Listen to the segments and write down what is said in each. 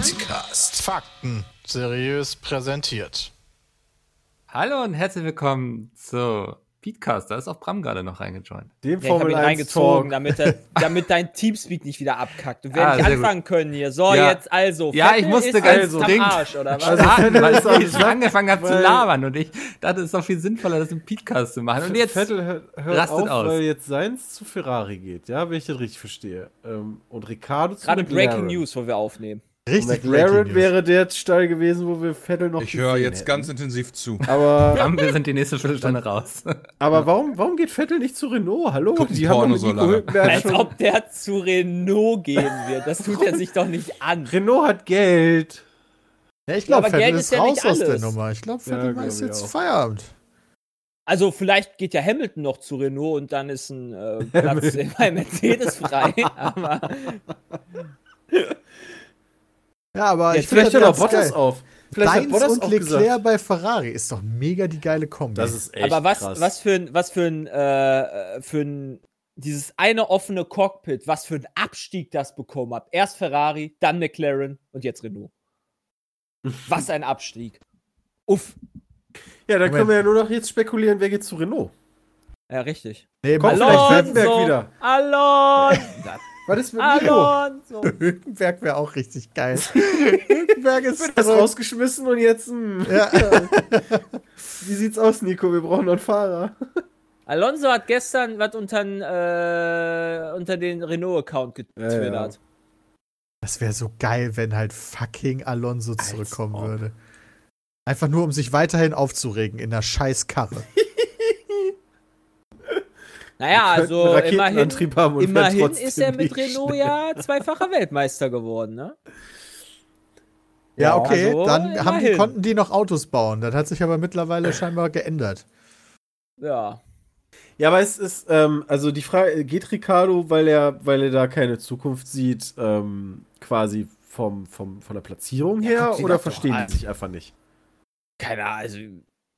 Petecast. Fakten seriös präsentiert. Hallo und herzlich willkommen zu Petecast. Da ist auch Bram gerade noch reingejoint. Dem Ja, ich habe Formel ihn 1 reingezogen, damit, er, damit dein Teamspeak nicht wieder abkackt. Und wir Ah, nicht sehr gut. anfangen können hier. So, Ja. jetzt also. Ja, ich Vettel musste ist ganz jetzt am dringend- Arsch, oder was? Also Starten, weil ich schon angefangen habe zu labern und ich dachte, es ist doch viel sinnvoller, das im Petecast zu machen. Und jetzt Vettel hört, rastet auf, aus. weil jetzt Seins zu Ferrari geht, ja, wenn ich das richtig verstehe. Ähm, und Ricardo zu Gerade McLaren. Breaking News, wo wir aufnehmen. Richtig McLaren wäre der Stall gewesen, wo wir Vettel noch Ich höre jetzt hätten. ganz intensiv zu. Aber, wir sind die nächste Viertelstunde raus. aber warum, warum geht Vettel nicht zu Renault? Hallo? Guckt Die haben so lange. Als schon... ob der zu Renault gehen wird. Das tut er sich doch nicht an. Renault hat Geld. Ja, ich Ja, glaube, aber Vettel Geld ist ist ja raus nicht aus der alles. Nummer. Ich glaube, Ja, Vettel glaub ist jetzt auch. Feierabend. Also vielleicht geht ja Hamilton noch zu Renault und dann ist ein äh, Platz bei Mercedes frei. Aber Ja, aber Jetzt ich finde Vielleicht hört auch Bottas geil. auf. Vielleicht hat Deins Bottas und Leclerc gesagt. bei Ferrari ist doch mega die geile Kombi. Das ist echt aber was, krass. was für ein, was für ein, äh, äh, für ein, dieses eine offene Cockpit, was für ein Abstieg das bekommen hat. Erst Ferrari, dann McLaren und jetzt Renault. Was ein Abstieg. Uff. Ja, dann Moment. können wir ja nur noch jetzt spekulieren, wer geht zu Renault. Ja, richtig. nee, Komm, Mann, vielleicht Hülkenberg wieder. Alonso! Was ist mit Nico? Alonso! Hülkenberg wäre auch richtig geil. Hülkenberg ist Wird das rausgeschmissen und jetzt, hm, Ja. wie sieht's aus, Nico? Wir brauchen noch einen Fahrer. Alonso hat gestern was unter, äh, unter den Renault-Account getwittert. Das wäre so geil, wenn halt fucking Alonso zurückkommen würde. Einfach nur, um sich weiterhin aufzuregen in der scheiß Karre. Naja, also immerhin, immerhin ist er mit Renault schnell. ja zweifacher Weltmeister geworden, ne? Ja, okay, also dann haben die, konnten die noch Autos bauen. Das hat sich aber mittlerweile scheinbar geändert. Ja. Ja, aber es ist, ähm, also die Frage, geht Ricardo, weil er, weil er da keine Zukunft sieht, ähm, quasi vom, vom, von der Platzierung her dir oder das verstehen die sich einfach nicht? Keine Ahnung, also.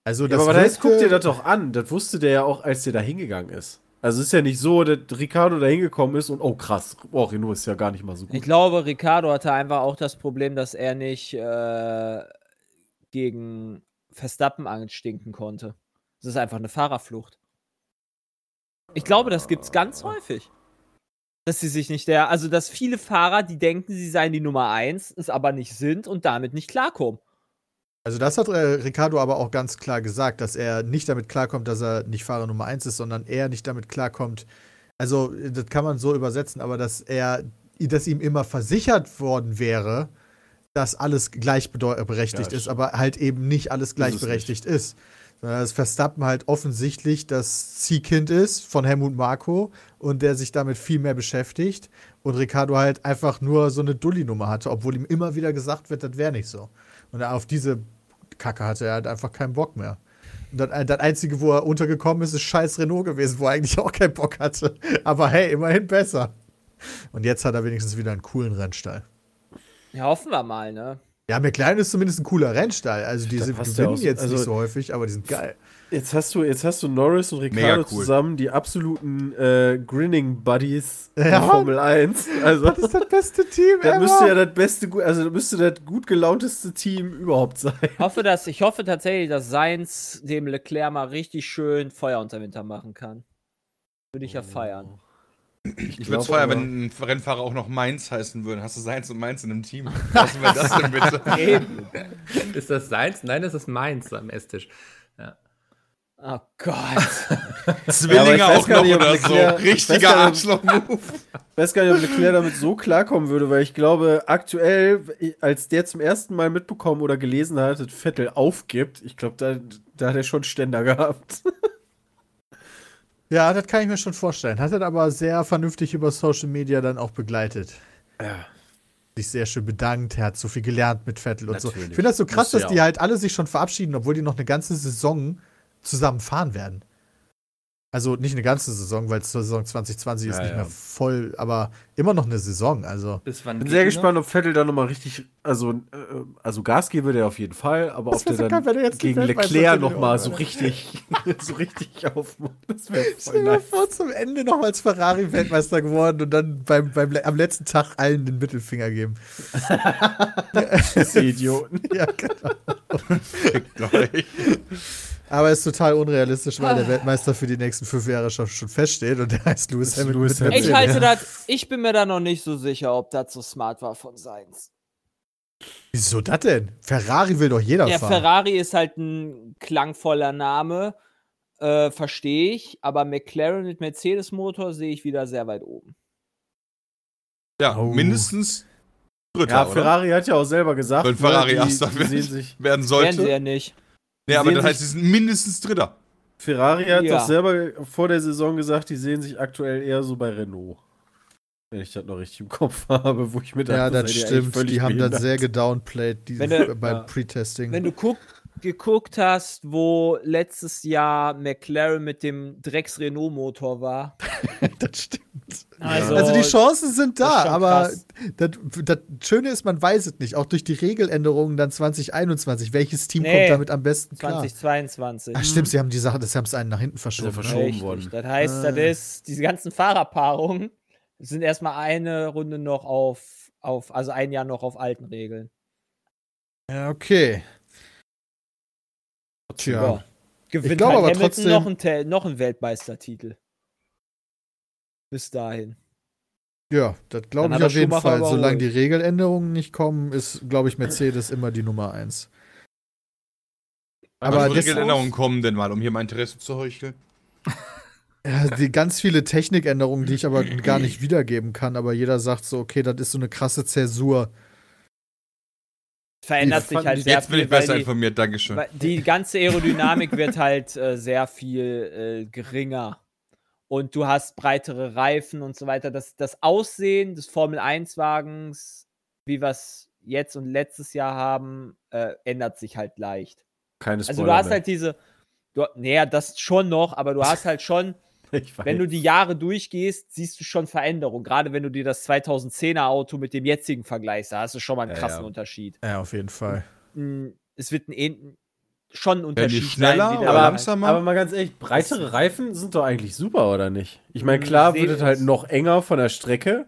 Also, Ja, das aber was heißt, wirkte- guck dir das doch an. Das wusste der ja auch, als der da hingegangen ist. Also es ist ja nicht so, dass Ricardo da hingekommen ist und oh krass, oh, Renault ist ja gar nicht mal so gut. Ich glaube, Ricardo hatte einfach auch das Problem, dass er nicht äh, gegen Verstappen anstinken konnte. Das ist einfach eine Fahrerflucht. Ich glaube, das gibt's ganz häufig. Dass sie sich nicht der, also dass viele Fahrer, die denken, sie seien die Nummer eins, es aber nicht sind und damit nicht klarkommen. Also das hat äh, Ricardo aber auch ganz klar gesagt, dass er nicht damit klarkommt, dass er nicht Fahrer Nummer 1 ist, sondern er nicht damit klarkommt. Also äh, das kann man so übersetzen, aber dass er, dass ihm immer versichert worden wäre, dass alles gleichberechtigt Ja, ist, aber halt eben nicht alles es gleichberechtigt ist. Sondern dass Verstappen halt offensichtlich das Ziehkind ist von Helmut Marko und der sich damit viel mehr beschäftigt und Ricardo halt einfach nur so eine Dulli-Nummer hatte, obwohl ihm immer wieder gesagt wird, das wäre nicht so. Und auf diese Kacke hatte er halt einfach keinen Bock mehr. Und das, das Einzige, wo er untergekommen ist, ist scheiß Renault gewesen, wo er eigentlich auch keinen Bock hatte. Aber hey, immerhin besser. Und jetzt hat er wenigstens wieder einen coolen Rennstall. Ja, hoffen wir mal, ne? Ja, McLaren ist zumindest ein cooler Rennstall. Also die sind, ja gewinnen auch so- jetzt also- nicht so häufig, aber die sind geil. Jetzt hast du, jetzt hast du Norris und Ricardo cool. zusammen, die absoluten äh, Grinning Buddies Ja. in Formel 1. Also Das ist das beste Team das ever. müsste ja das beste, also das müsste das gut gelaunteste Team überhaupt sein. Ich hoffe, dass, ich hoffe tatsächlich, dass Seins dem Leclerc mal richtig schön Feuer unter Winter machen kann. Würde ich ja feiern. Ich glaub würde es feiern, wenn ein Rennfahrer auch noch Mainz heißen würde. Hast du Seins und Mainz in einem Team? Was wäre das denn bitte? Eben. Ist das seins? Nein, das ist meins am Esstisch. Oh Gott. Zwillinge Ja, auch noch nicht, oder Leclerc- so. Richtiger Arschloch-Move. Ich weiß gar nicht, ob Leclerc damit so klarkommen würde, weil ich glaube, aktuell, als der zum ersten Mal mitbekommen oder gelesen hat, dass Vettel aufgibt, ich glaube, da, da hat er schon Ständer gehabt. Ja, das kann ich mir schon vorstellen. Hat er aber sehr vernünftig über Social Media dann auch begleitet. Ja. Sich sehr schön bedankt, er hat so viel gelernt mit Vettel und so. Natürlich. Ich finde das so krass, dass die auch. halt alle sich schon verabschieden, obwohl die noch eine ganze Saison zusammen fahren werden. Also nicht eine ganze Saison, weil zur Saison 2020 ist Ja, nicht ja. mehr voll, aber immer noch eine Saison. Also Bis wann Bin sehr gespannt, ob Vettel da nochmal richtig, also, äh, also Gas geben würde er auf jeden Fall, aber Das ob der dann geil, gegen Leclerc nochmal so richtig, so richtig aufmacht. Das wäre voll nice. vor, zum Ende noch als Ferrari-Weltmeister geworden und dann beim, beim, am letzten Tag allen den Mittelfinger geben. Diese Idioten. Ja, genau. Gleich. Aber ist total unrealistisch, weil der Weltmeister für die nächsten fünf Jahre schon, schon feststeht und der heißt Lewis Hamilton. Lewis Hamilton. Ich halte das, ich bin mir da noch nicht so sicher, ob das so smart war von Seins. Wieso das denn? Ferrari will doch jeder Der fahren. Ferrari ist halt ein klangvoller Name, äh, verstehe ich, aber McLaren mit Mercedes-Motor sehe ich wieder sehr weit oben. Ja, Oh. mindestens Dritter, Ja, oder? Ferrari hat ja auch selber gesagt, Wenn Ferrari ne, Erster die, die wird. sehen sich, werden Werden sollte. sie ja nicht. Nee, aber das heißt, sie sind mindestens Dritter. Ferrari hat Ja. doch selber vor der Saison gesagt, die sehen sich aktuell eher so bei Renault. Wenn ich das noch richtig im Kopf habe, wo ich mir ja, das stimmt. Die haben das sehr gedownplayed die, Wenn du- beim ja. Pre-Testing. Wenn du guck, geguckt hast, wo letztes Jahr McLaren mit dem Drecks-Renault-Motor war. das stimmt. Also, Also die Chancen sind da, aber das, das Schöne ist, man weiß es nicht. Auch durch die Regeländerungen dann 2021. Welches Team Nee, kommt damit am besten klar? 2022. Ach stimmt, sie haben die Sache, das haben es einen nach hinten verschoben. Ja, ne? verschoben. Richtig. worden. Das heißt, Ah. das ist, diese ganzen Fahrerpaarungen sind erstmal eine Runde noch auf, auf, also ein Jahr noch auf alten Regeln. Ja, okay. Tja. Ja. Gewinnt glaube halt aber Hamilton trotzdem- noch einen, noch einen Weltmeistertitel. Bis dahin. Ja, das glaube ich auf jeden Fall. Solange die Regeländerungen nicht kommen, ist, glaube ich, Mercedes immer die Nummer eins. Aber Aber so das- Regeländerungen kommen denn mal, um hier mein Interesse zu heucheln. Ja, die ganz viele Technikänderungen, die ich aber gar nicht wiedergeben kann, aber jeder sagt so, okay, das ist so eine krasse Zäsur. Verändert Die sich halt die- sehr Jetzt bin viel. ich besser die, informiert, Dankeschön. die ganze Aerodynamik wird halt äh, sehr viel äh, geringer. Und du hast breitere Reifen und so weiter. Das, das Aussehen des Formel-1-Wagens, wie wir es jetzt und letztes Jahr haben, äh, ändert sich halt leicht. Keine Spoiler Also du hast mehr. halt diese, du, naja, das schon noch, aber du hast halt schon, wenn du die Jahre durchgehst, siehst du schon Veränderung. Gerade wenn du dir das 2010er Auto mit dem jetzigen vergleichst, da hast du schon mal einen Ja, krassen ja. Unterschied. Ja, auf jeden Fall. Mm, Es wird ein, schon ein die Unterschied schneller sein. oder der- langsamer? aber mal ganz ehrlich, breitere Reifen sind doch eigentlich super, oder nicht? Ich meine, Hm, klar wird es halt noch enger von der Strecke,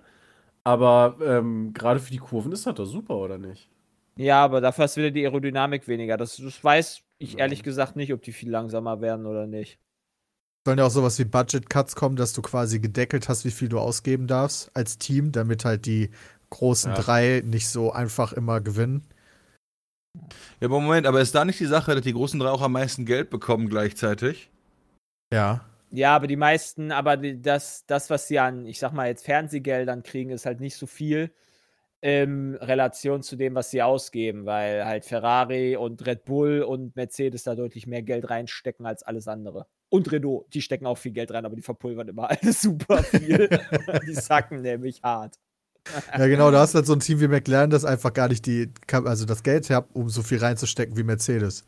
aber ähm, gerade für die Kurven ist das doch super, oder nicht? Ja, aber dafür hast du wieder die Aerodynamik weniger. Das, das weiß ich ehrlich gesagt nicht, ob die viel langsamer werden oder nicht. Sollen ja auch sowas wie Budget Cuts kommen, dass du quasi gedeckelt hast, wie viel du ausgeben darfst als Team, damit halt die großen Ja. drei nicht so einfach immer gewinnen. Ja, aber Moment, aber ist da nicht die Sache, dass die großen drei auch am meisten Geld bekommen gleichzeitig? Ja. Ja, aber die meisten, aber das, das, was sie an, ich sag mal, jetzt Fernsehgeldern kriegen, ist halt nicht so viel in Relation zu dem, was sie ausgeben, weil halt Ferrari und Red Bull und Mercedes da deutlich mehr Geld reinstecken als alles andere. Und Renault, die stecken auch viel Geld rein, aber die verpulvern immer alles super viel. die sacken nämlich hart. Ja, genau, du hast halt so ein Team wie McLaren, das einfach gar nicht die, also das Geld hat, um so viel reinzustecken wie Mercedes.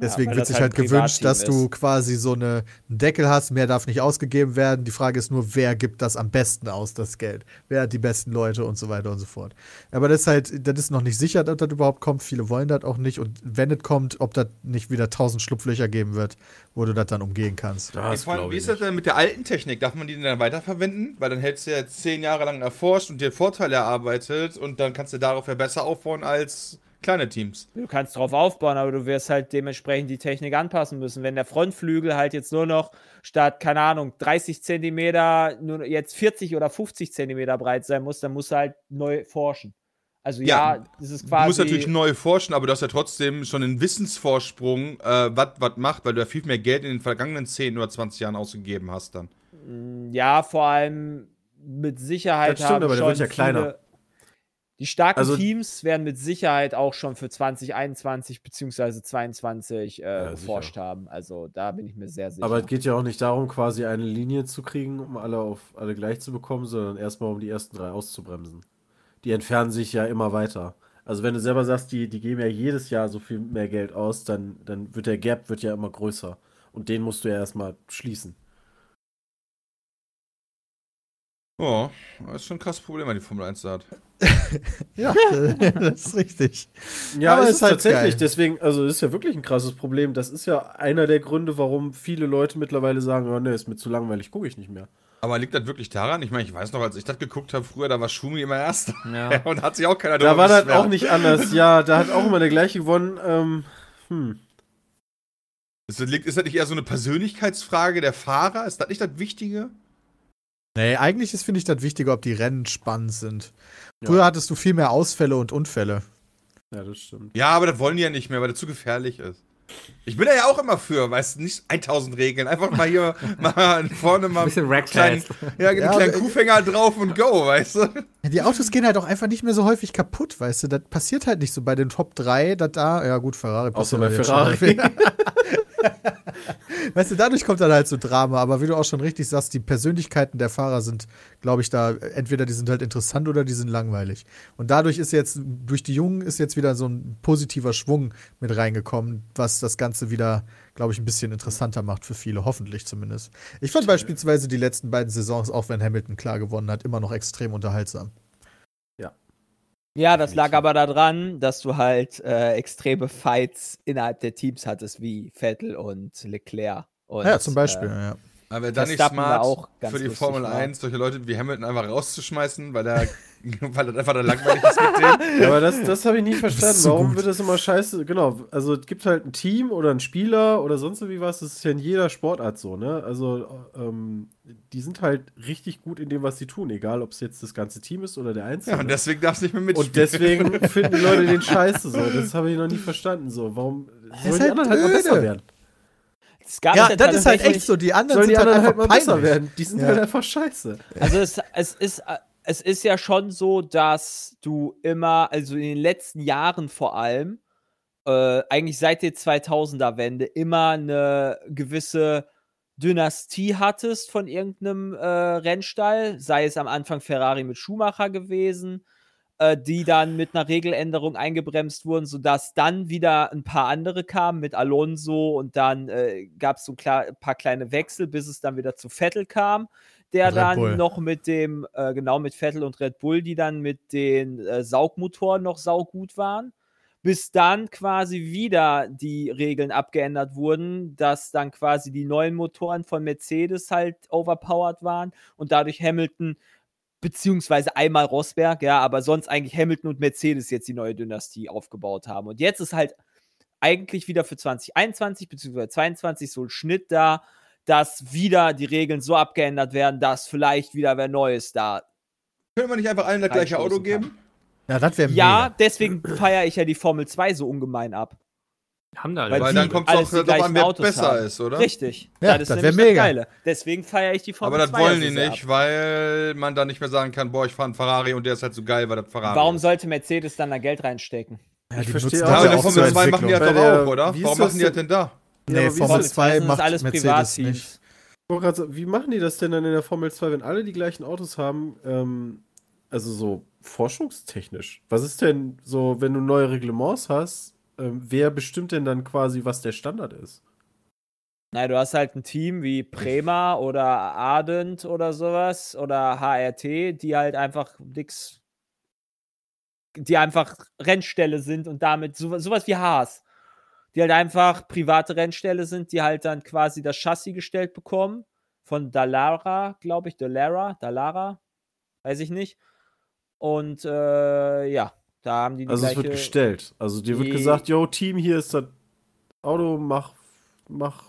Deswegen weil wird sich halt halt gewünscht, dass du ist. quasi so eine, einen Deckel hast, mehr darf nicht ausgegeben werden. Die Frage ist nur, wer gibt das am besten aus, das Geld? Wer hat die besten Leute und so weiter und so fort. Aber das ist halt, das ist noch nicht sicher, dass das überhaupt kommt. Viele wollen das auch nicht. Und wenn es kommt, ob das nicht wieder tausend Schlupflöcher geben wird, wo du das dann umgehen kannst. Das Ich frage, wie ist das denn mit der alten Technik? Darf man die denn dann weiterverwenden? Weil dann hättest du ja zehn Jahre lang erforscht und dir Vorteile erarbeitet und dann kannst du darauf ja besser aufbauen als kleine Teams. Du kannst drauf aufbauen, aber du wirst halt dementsprechend die Technik anpassen müssen. Wenn der Frontflügel halt jetzt nur noch statt, keine Ahnung, 30 Zentimeter nur jetzt 40 oder 50 Zentimeter breit sein muss, dann musst du halt neu forschen. Also ja, Ja, das ist Du quasi. musst natürlich neu forschen, aber du hast ja trotzdem schon einen Wissensvorsprung, äh, was was macht, weil du ja viel mehr Geld in den vergangenen 10 oder 20 Jahren ausgegeben hast dann. ja, vor allem mit Sicherheit Das stimmt, haben aber der schon wird ja kleiner. Die starken Also- Teams werden mit Sicherheit auch schon für 2021 bzw. 2022 äh, Ja, geforscht haben. Also da bin ich mir sehr sicher. Aber es geht ja auch nicht darum, quasi eine Linie zu kriegen, um alle auf alle gleich zu bekommen, sondern erstmal um die ersten drei auszubremsen. Die entfernen sich ja immer weiter. Also wenn du selber sagst, die, die geben ja jedes Jahr so viel mehr Geld aus, dann, dann wird der Gap wird ja immer größer. Und den musst du ja erstmal schließen. Oh, das ist schon ein krasses Problem, wenn die Formel 1 da hat. Ja, das ist richtig. Ja, Aber es ist ist halt tatsächlich. geil. Deswegen, also ist ja wirklich ein krasses Problem. Das ist ja einer der Gründe, warum viele Leute mittlerweile sagen, oh, ne, ist mir zu langweilig, gucke ich nicht mehr. Aber liegt das wirklich daran? Ich meine, ich weiß noch, als ich das geguckt habe früher, da war Schumi immer Erster. Ja. Und hat sich auch keiner Da war das auch nicht anders. Ja, da hat auch immer der gleiche gewonnen. Ähm, hm. Ist das, liegt- ist das nicht eher so eine Persönlichkeitsfrage der Fahrer? Ist das nicht das Wichtige? Nee, eigentlich ist, finde ich, das Wichtige, ob die Rennen spannend sind. Ja. Früher hattest du viel mehr Ausfälle und Unfälle. Ja, das stimmt. Ja, aber das wollen die ja nicht mehr, weil das zu gefährlich ist. Ich bin da ja auch immer für, weißt du, nicht 1000 Regeln. Einfach mal hier mal vorne mal Ein bisschen einen kleinen, ja, einen Ja, kleinen Kuhfänger drauf und go, weißt du? Ja, die Autos gehen halt auch einfach nicht mehr so häufig kaputt, weißt du? Das passiert halt nicht so bei den Top 3, dass da, ja gut, Ferrari Außer passiert bei halt jetzt Ferrari. Weißt du, dadurch kommt dann halt so Drama, aber wie du auch schon richtig sagst, die Persönlichkeiten der Fahrer sind, glaube ich, da, entweder die sind halt interessant oder die sind langweilig. Und dadurch ist jetzt, durch die Jungen ist jetzt wieder so ein positiver Schwung mit reingekommen, was das Ganze wieder, glaube ich, ein bisschen interessanter macht für viele, hoffentlich zumindest. Ich fand beispielsweise die letzten beiden Saisons, auch wenn Hamilton klar gewonnen hat, immer noch extrem unterhaltsam. Ja, das lag aber daran, dass du halt äh, extreme Fights innerhalb der Teams hattest, wie Vettel und Leclerc. Und, ja, zum Beispiel, Äh, ja. Aber wäre dann nicht smart, auch ganz für die Formel war. 1 solche Leute wie Hamilton einfach rauszuschmeißen, weil er weil das einfach dann langweilig ist mit dem? Ja, aber das, das habe ich nie verstanden. so Warum gut. wird das immer scheiße? Genau, also es gibt halt ein Team oder einen Spieler oder sonst wie was. Das ist ja in jeder Sportart so, ne? Also ähm, die sind halt richtig gut in dem, was sie tun, egal ob es jetzt das ganze Team ist oder der Einzelne. Ja, und deswegen darf es nicht mehr mitspielen. Und deswegen finden die Leute den scheiße so. Das habe ich noch nie verstanden. So, warum sollen die halt anderen halt mal blöde. besser werden? Es gab Ja, ja das ist halt echt so. Die anderen Sollen die sind halt anderen einfach halt mal besser werden? Die sind Ja. halt einfach scheiße. Also es, es, ist, es ist ja schon so, dass du immer, also in den letzten Jahren vor allem, äh, eigentlich seit der 2000er-Wende, immer eine gewisse Dynastie hattest von irgendeinem äh, Rennstall, sei es am Anfang Ferrari mit Schumacher gewesen, äh, die dann mit einer Regeländerung eingebremst wurden, sodass dann wieder ein paar andere kamen mit Alonso und dann äh, gab es so klar, ein paar kleine Wechsel, bis es dann wieder zu Vettel kam, der Red dann Bull. noch mit dem, äh, genau mit Vettel und Red Bull, die dann mit den äh, Saugmotoren noch saugut waren bis dann quasi wieder die Regeln abgeändert wurden, dass dann quasi die neuen Motoren von Mercedes halt overpowered waren und dadurch Hamilton beziehungsweise einmal Rosberg, ja, aber sonst eigentlich Hamilton und Mercedes jetzt die neue Dynastie aufgebaut haben. Und jetzt ist halt eigentlich wieder für 2021 beziehungsweise 2022 so ein Schnitt da, dass wieder die Regeln so abgeändert werden, dass vielleicht wieder wer Neues da Können wir nicht einfach allen das gleiche Auto reinstoßen kann. geben? Ja, das wäre Ja, mega. deswegen feiere ich ja die Formel 2 so ungemein ab. Haben da Weil Weil dann kommt es auch darauf gleichen an, wer Autos besser haben. ist, oder? Richtig. Ja, das ist das das mega. Geile. Deswegen feiere ich die Formel Aber das 2 wollen ja die nicht, ab. weil man dann nicht mehr sagen kann, boah, ich fahre einen Ferrari und der ist halt so geil, weil das Ferrari Warum ist. sollte Mercedes dann da Geld reinstecken? Ja, Ich verstehe auch Ja, das aber in der Formel zur 2 machen die das Bei doch auch, oder? Warum machen die das denn? da? Nee, Formel ist 2 sind das macht alles Mercedes nicht. Ich wollte grad sagen, Wie machen die das denn dann in der Formel 2, wenn alle die gleichen Autos haben? Ähm, also so forschungstechnisch. Was ist denn so, wenn du neue Reglements hast, ähm, wer bestimmt denn dann quasi, was der Standard ist? Naja, du hast halt ein Team wie Prema oder Ardent oder sowas oder HRT, die halt einfach nix, die einfach Rennställe sind und damit so, sowas wie Haas, die halt einfach private Rennställe sind, die halt dann quasi das Chassis gestellt bekommen von Dallara, glaube ich, Dallara, Dallara, weiß ich nicht. Und äh, ja, da haben die die Also es gleiche wird gestellt. Also dir wird gesagt, yo, Team, hier ist das Auto, mach, mach,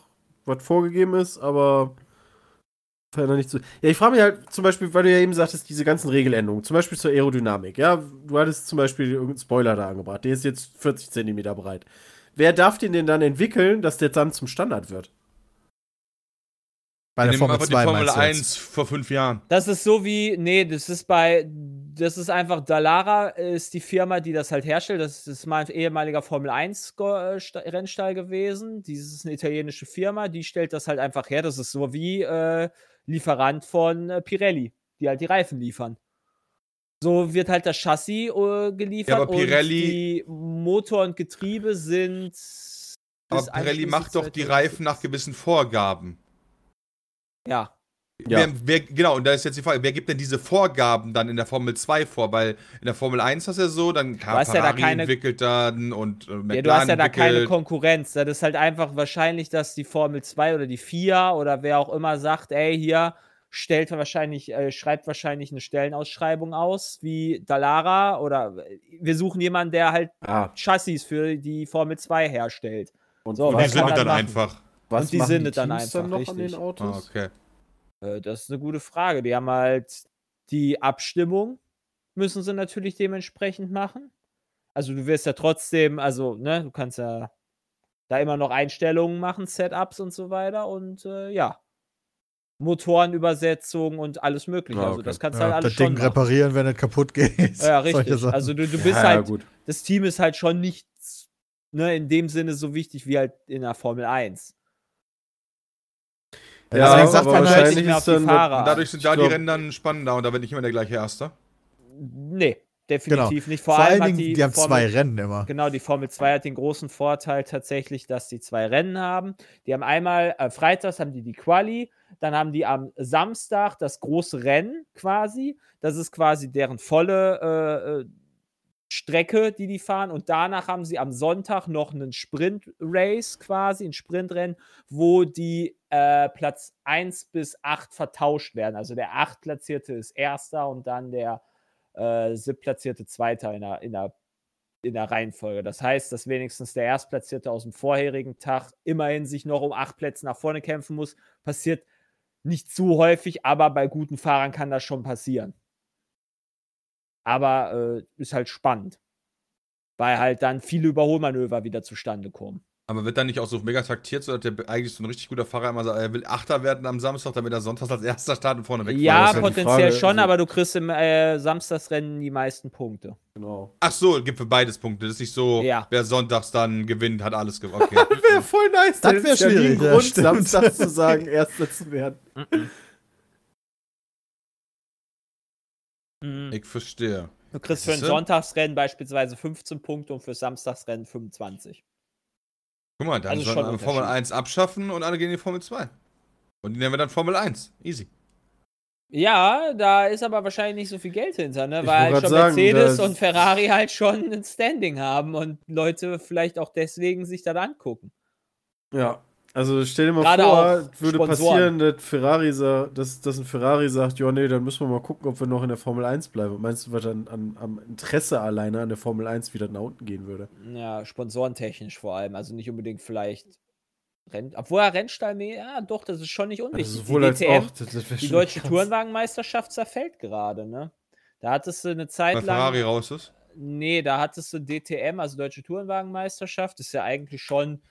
was vorgegeben ist, aber veränder nicht zu. Ja, ich frage mich halt zum Beispiel, weil du ja eben sagtest, diese ganzen Regeländerungen, zum Beispiel zur Aerodynamik. Ja, du hattest zum Beispiel irgendeinen Spoiler da angebracht, der ist jetzt 40 Zentimeter breit. Wer darf den denn dann entwickeln, dass der dann zum Standard wird? Bei Die der Formel einfach 2 die Formel meinst du jetzt? 1 vor fünf Jahren. Das ist so wie, nee, das ist bei, das ist einfach, Dallara ist die Firma, die das halt herstellt. Das ist mein ehemaliger Formel 1 Go- äh, Sta- Rennstall gewesen. Dies ist eine italienische Firma, die stellt das halt einfach her. Das ist so wie äh, Lieferant von äh, Pirelli, die halt die Reifen liefern. So wird halt das Chassis äh, geliefert Ja, aber Pirelli- und die Motor und Getriebe sind Aber Pirelli macht doch die 2006. Reifen nach gewissen Vorgaben. Ja. Ja. Wer, wer, genau, und da ist jetzt die Frage, wer gibt denn diese Vorgaben dann in der Formel 2 vor? Weil in der Formel 1 ist das ja so, dann kann hast ja da Ferrari keine- entwickelt dann und äh, McLaren Ja, du hast ja da keine. Konkurrenz. Das ist halt einfach wahrscheinlich, dass die Formel 2 oder die FIA oder wer auch immer sagt, ey, hier stellt wahrscheinlich, äh, schreibt wahrscheinlich eine Stellenausschreibung aus, wie Dallara oder äh, wir suchen jemanden, der halt Ah, Chassis für die Formel 2 herstellt. und So, Und die sind dann machen? einfach. Was und die machen sind die es dann Teams einfach, dann noch an richtig. den Ah, Autos? okay. Äh, das ist eine gute Frage. Die haben halt die Abstimmung, müssen sie natürlich dementsprechend machen. Also du wirst ja trotzdem, also, ne, du kannst ja da immer noch Einstellungen machen, Setups und so weiter und äh, ja. Motorenübersetzung und alles mögliche. Ah, Also okay. das kannst du Ja, halt alles das schon Ding machen. reparieren, wenn es kaputt geht. Ja, richtig. Also du, du bist ja, halt, gut. das Team ist halt schon nicht ne, in dem Sinne so wichtig wie halt in der Formel 1. Ja, Deswegen aber sagt man halt, wahrscheinlich ist dann dadurch sind da die Rennen dann spannender und da wird nicht immer der gleiche Erster. Nee, definitiv nicht. Vor, Vor allem allen Dingen, die, die, haben Formel, zwei Rennen immer. Genau, die Formel 2 hat den großen Vorteil tatsächlich, dass die zwei Rennen haben. Die haben einmal, äh, freitags haben die die Quali, dann haben die am Samstag das große Rennen quasi. Das ist quasi deren volle äh, äh, Strecke, die die fahren. Und danach haben sie am Sonntag noch einen Sprint-Race quasi, ein Sprintrennen, wo die äh, Platz 1 bis 8 vertauscht werden. Also der 8 Platzierte ist Erster und dann der äh, siebtplatzierte Zweiter in der, in, der, in der Reihenfolge. Das heißt, dass wenigstens der Erstplatzierte aus dem vorherigen Tag immerhin sich noch um acht Plätze nach vorne kämpfen muss. Passiert nicht zu häufig, aber bei guten Fahrern kann das schon passieren. Aber äh, ist halt spannend. Weil halt dann viele Überholmanöver wieder zustande kommen. Aber wird dann nicht auch so mega taktiert, so dass der eigentlich so ein richtig guter Fahrer immer sagt, er will Achter werden am Samstag, damit er sonntags als Erster startet und vorne wegfahren Ja, halt potenziell schon, also- aber du kriegst im äh, Samstagsrennen die meisten Punkte. Genau. Ach so, gibt für beides Punkte. Das ist nicht so, Ja. wer sonntags dann gewinnt, hat alles gewonnen. Okay. Wäre voll nice. Das dann wär ist ja nie schwierig, ein ja, Grund, stimmt. Samstag zu sagen, Erster zu werden. ich verstehe. Du kriegst für ein? Sonntagsrennen beispielsweise 15 Punkte und für Samstagsrennen 25. Guck mal, dann Also sollen wir Formel Unterschied. 1 abschaffen und alle gehen in die Formel 2. Und die nennen wir dann Formel 1. Easy. Ja, da ist aber wahrscheinlich nicht so viel Geld hinter, ne? Weil halt schon sagen, Mercedes und Ferrari halt schon ein Standing haben und Leute vielleicht auch deswegen sich das angucken. Ja. Also stell dir mal Gerade vor, würde Sponsoren. passieren, dass, Ferrari dass, dass ein Ferrari sagt, ja nee, dann müssen wir mal gucken, ob wir noch in der Formel 1 bleiben. Meinst du, was dann an, am Interesse alleine an der Formel 1 wieder nach unten gehen würde? Ja, sponsorentechnisch vor allem. Also nicht unbedingt vielleicht Renn Obwohl er Rennstall mehr, ja doch, das ist schon nicht unwichtig. Also sowohl die als DTM, auch. Das, das die schon deutsche krass. Tourenwagenmeisterschaft zerfällt gerade, ne? Da hattest du eine Zeit Weil lang. Ferrari raus ist. Nee, da hattest du DTM, also Deutsche Tourenwagenmeisterschaft. Das ist ja eigentlich schon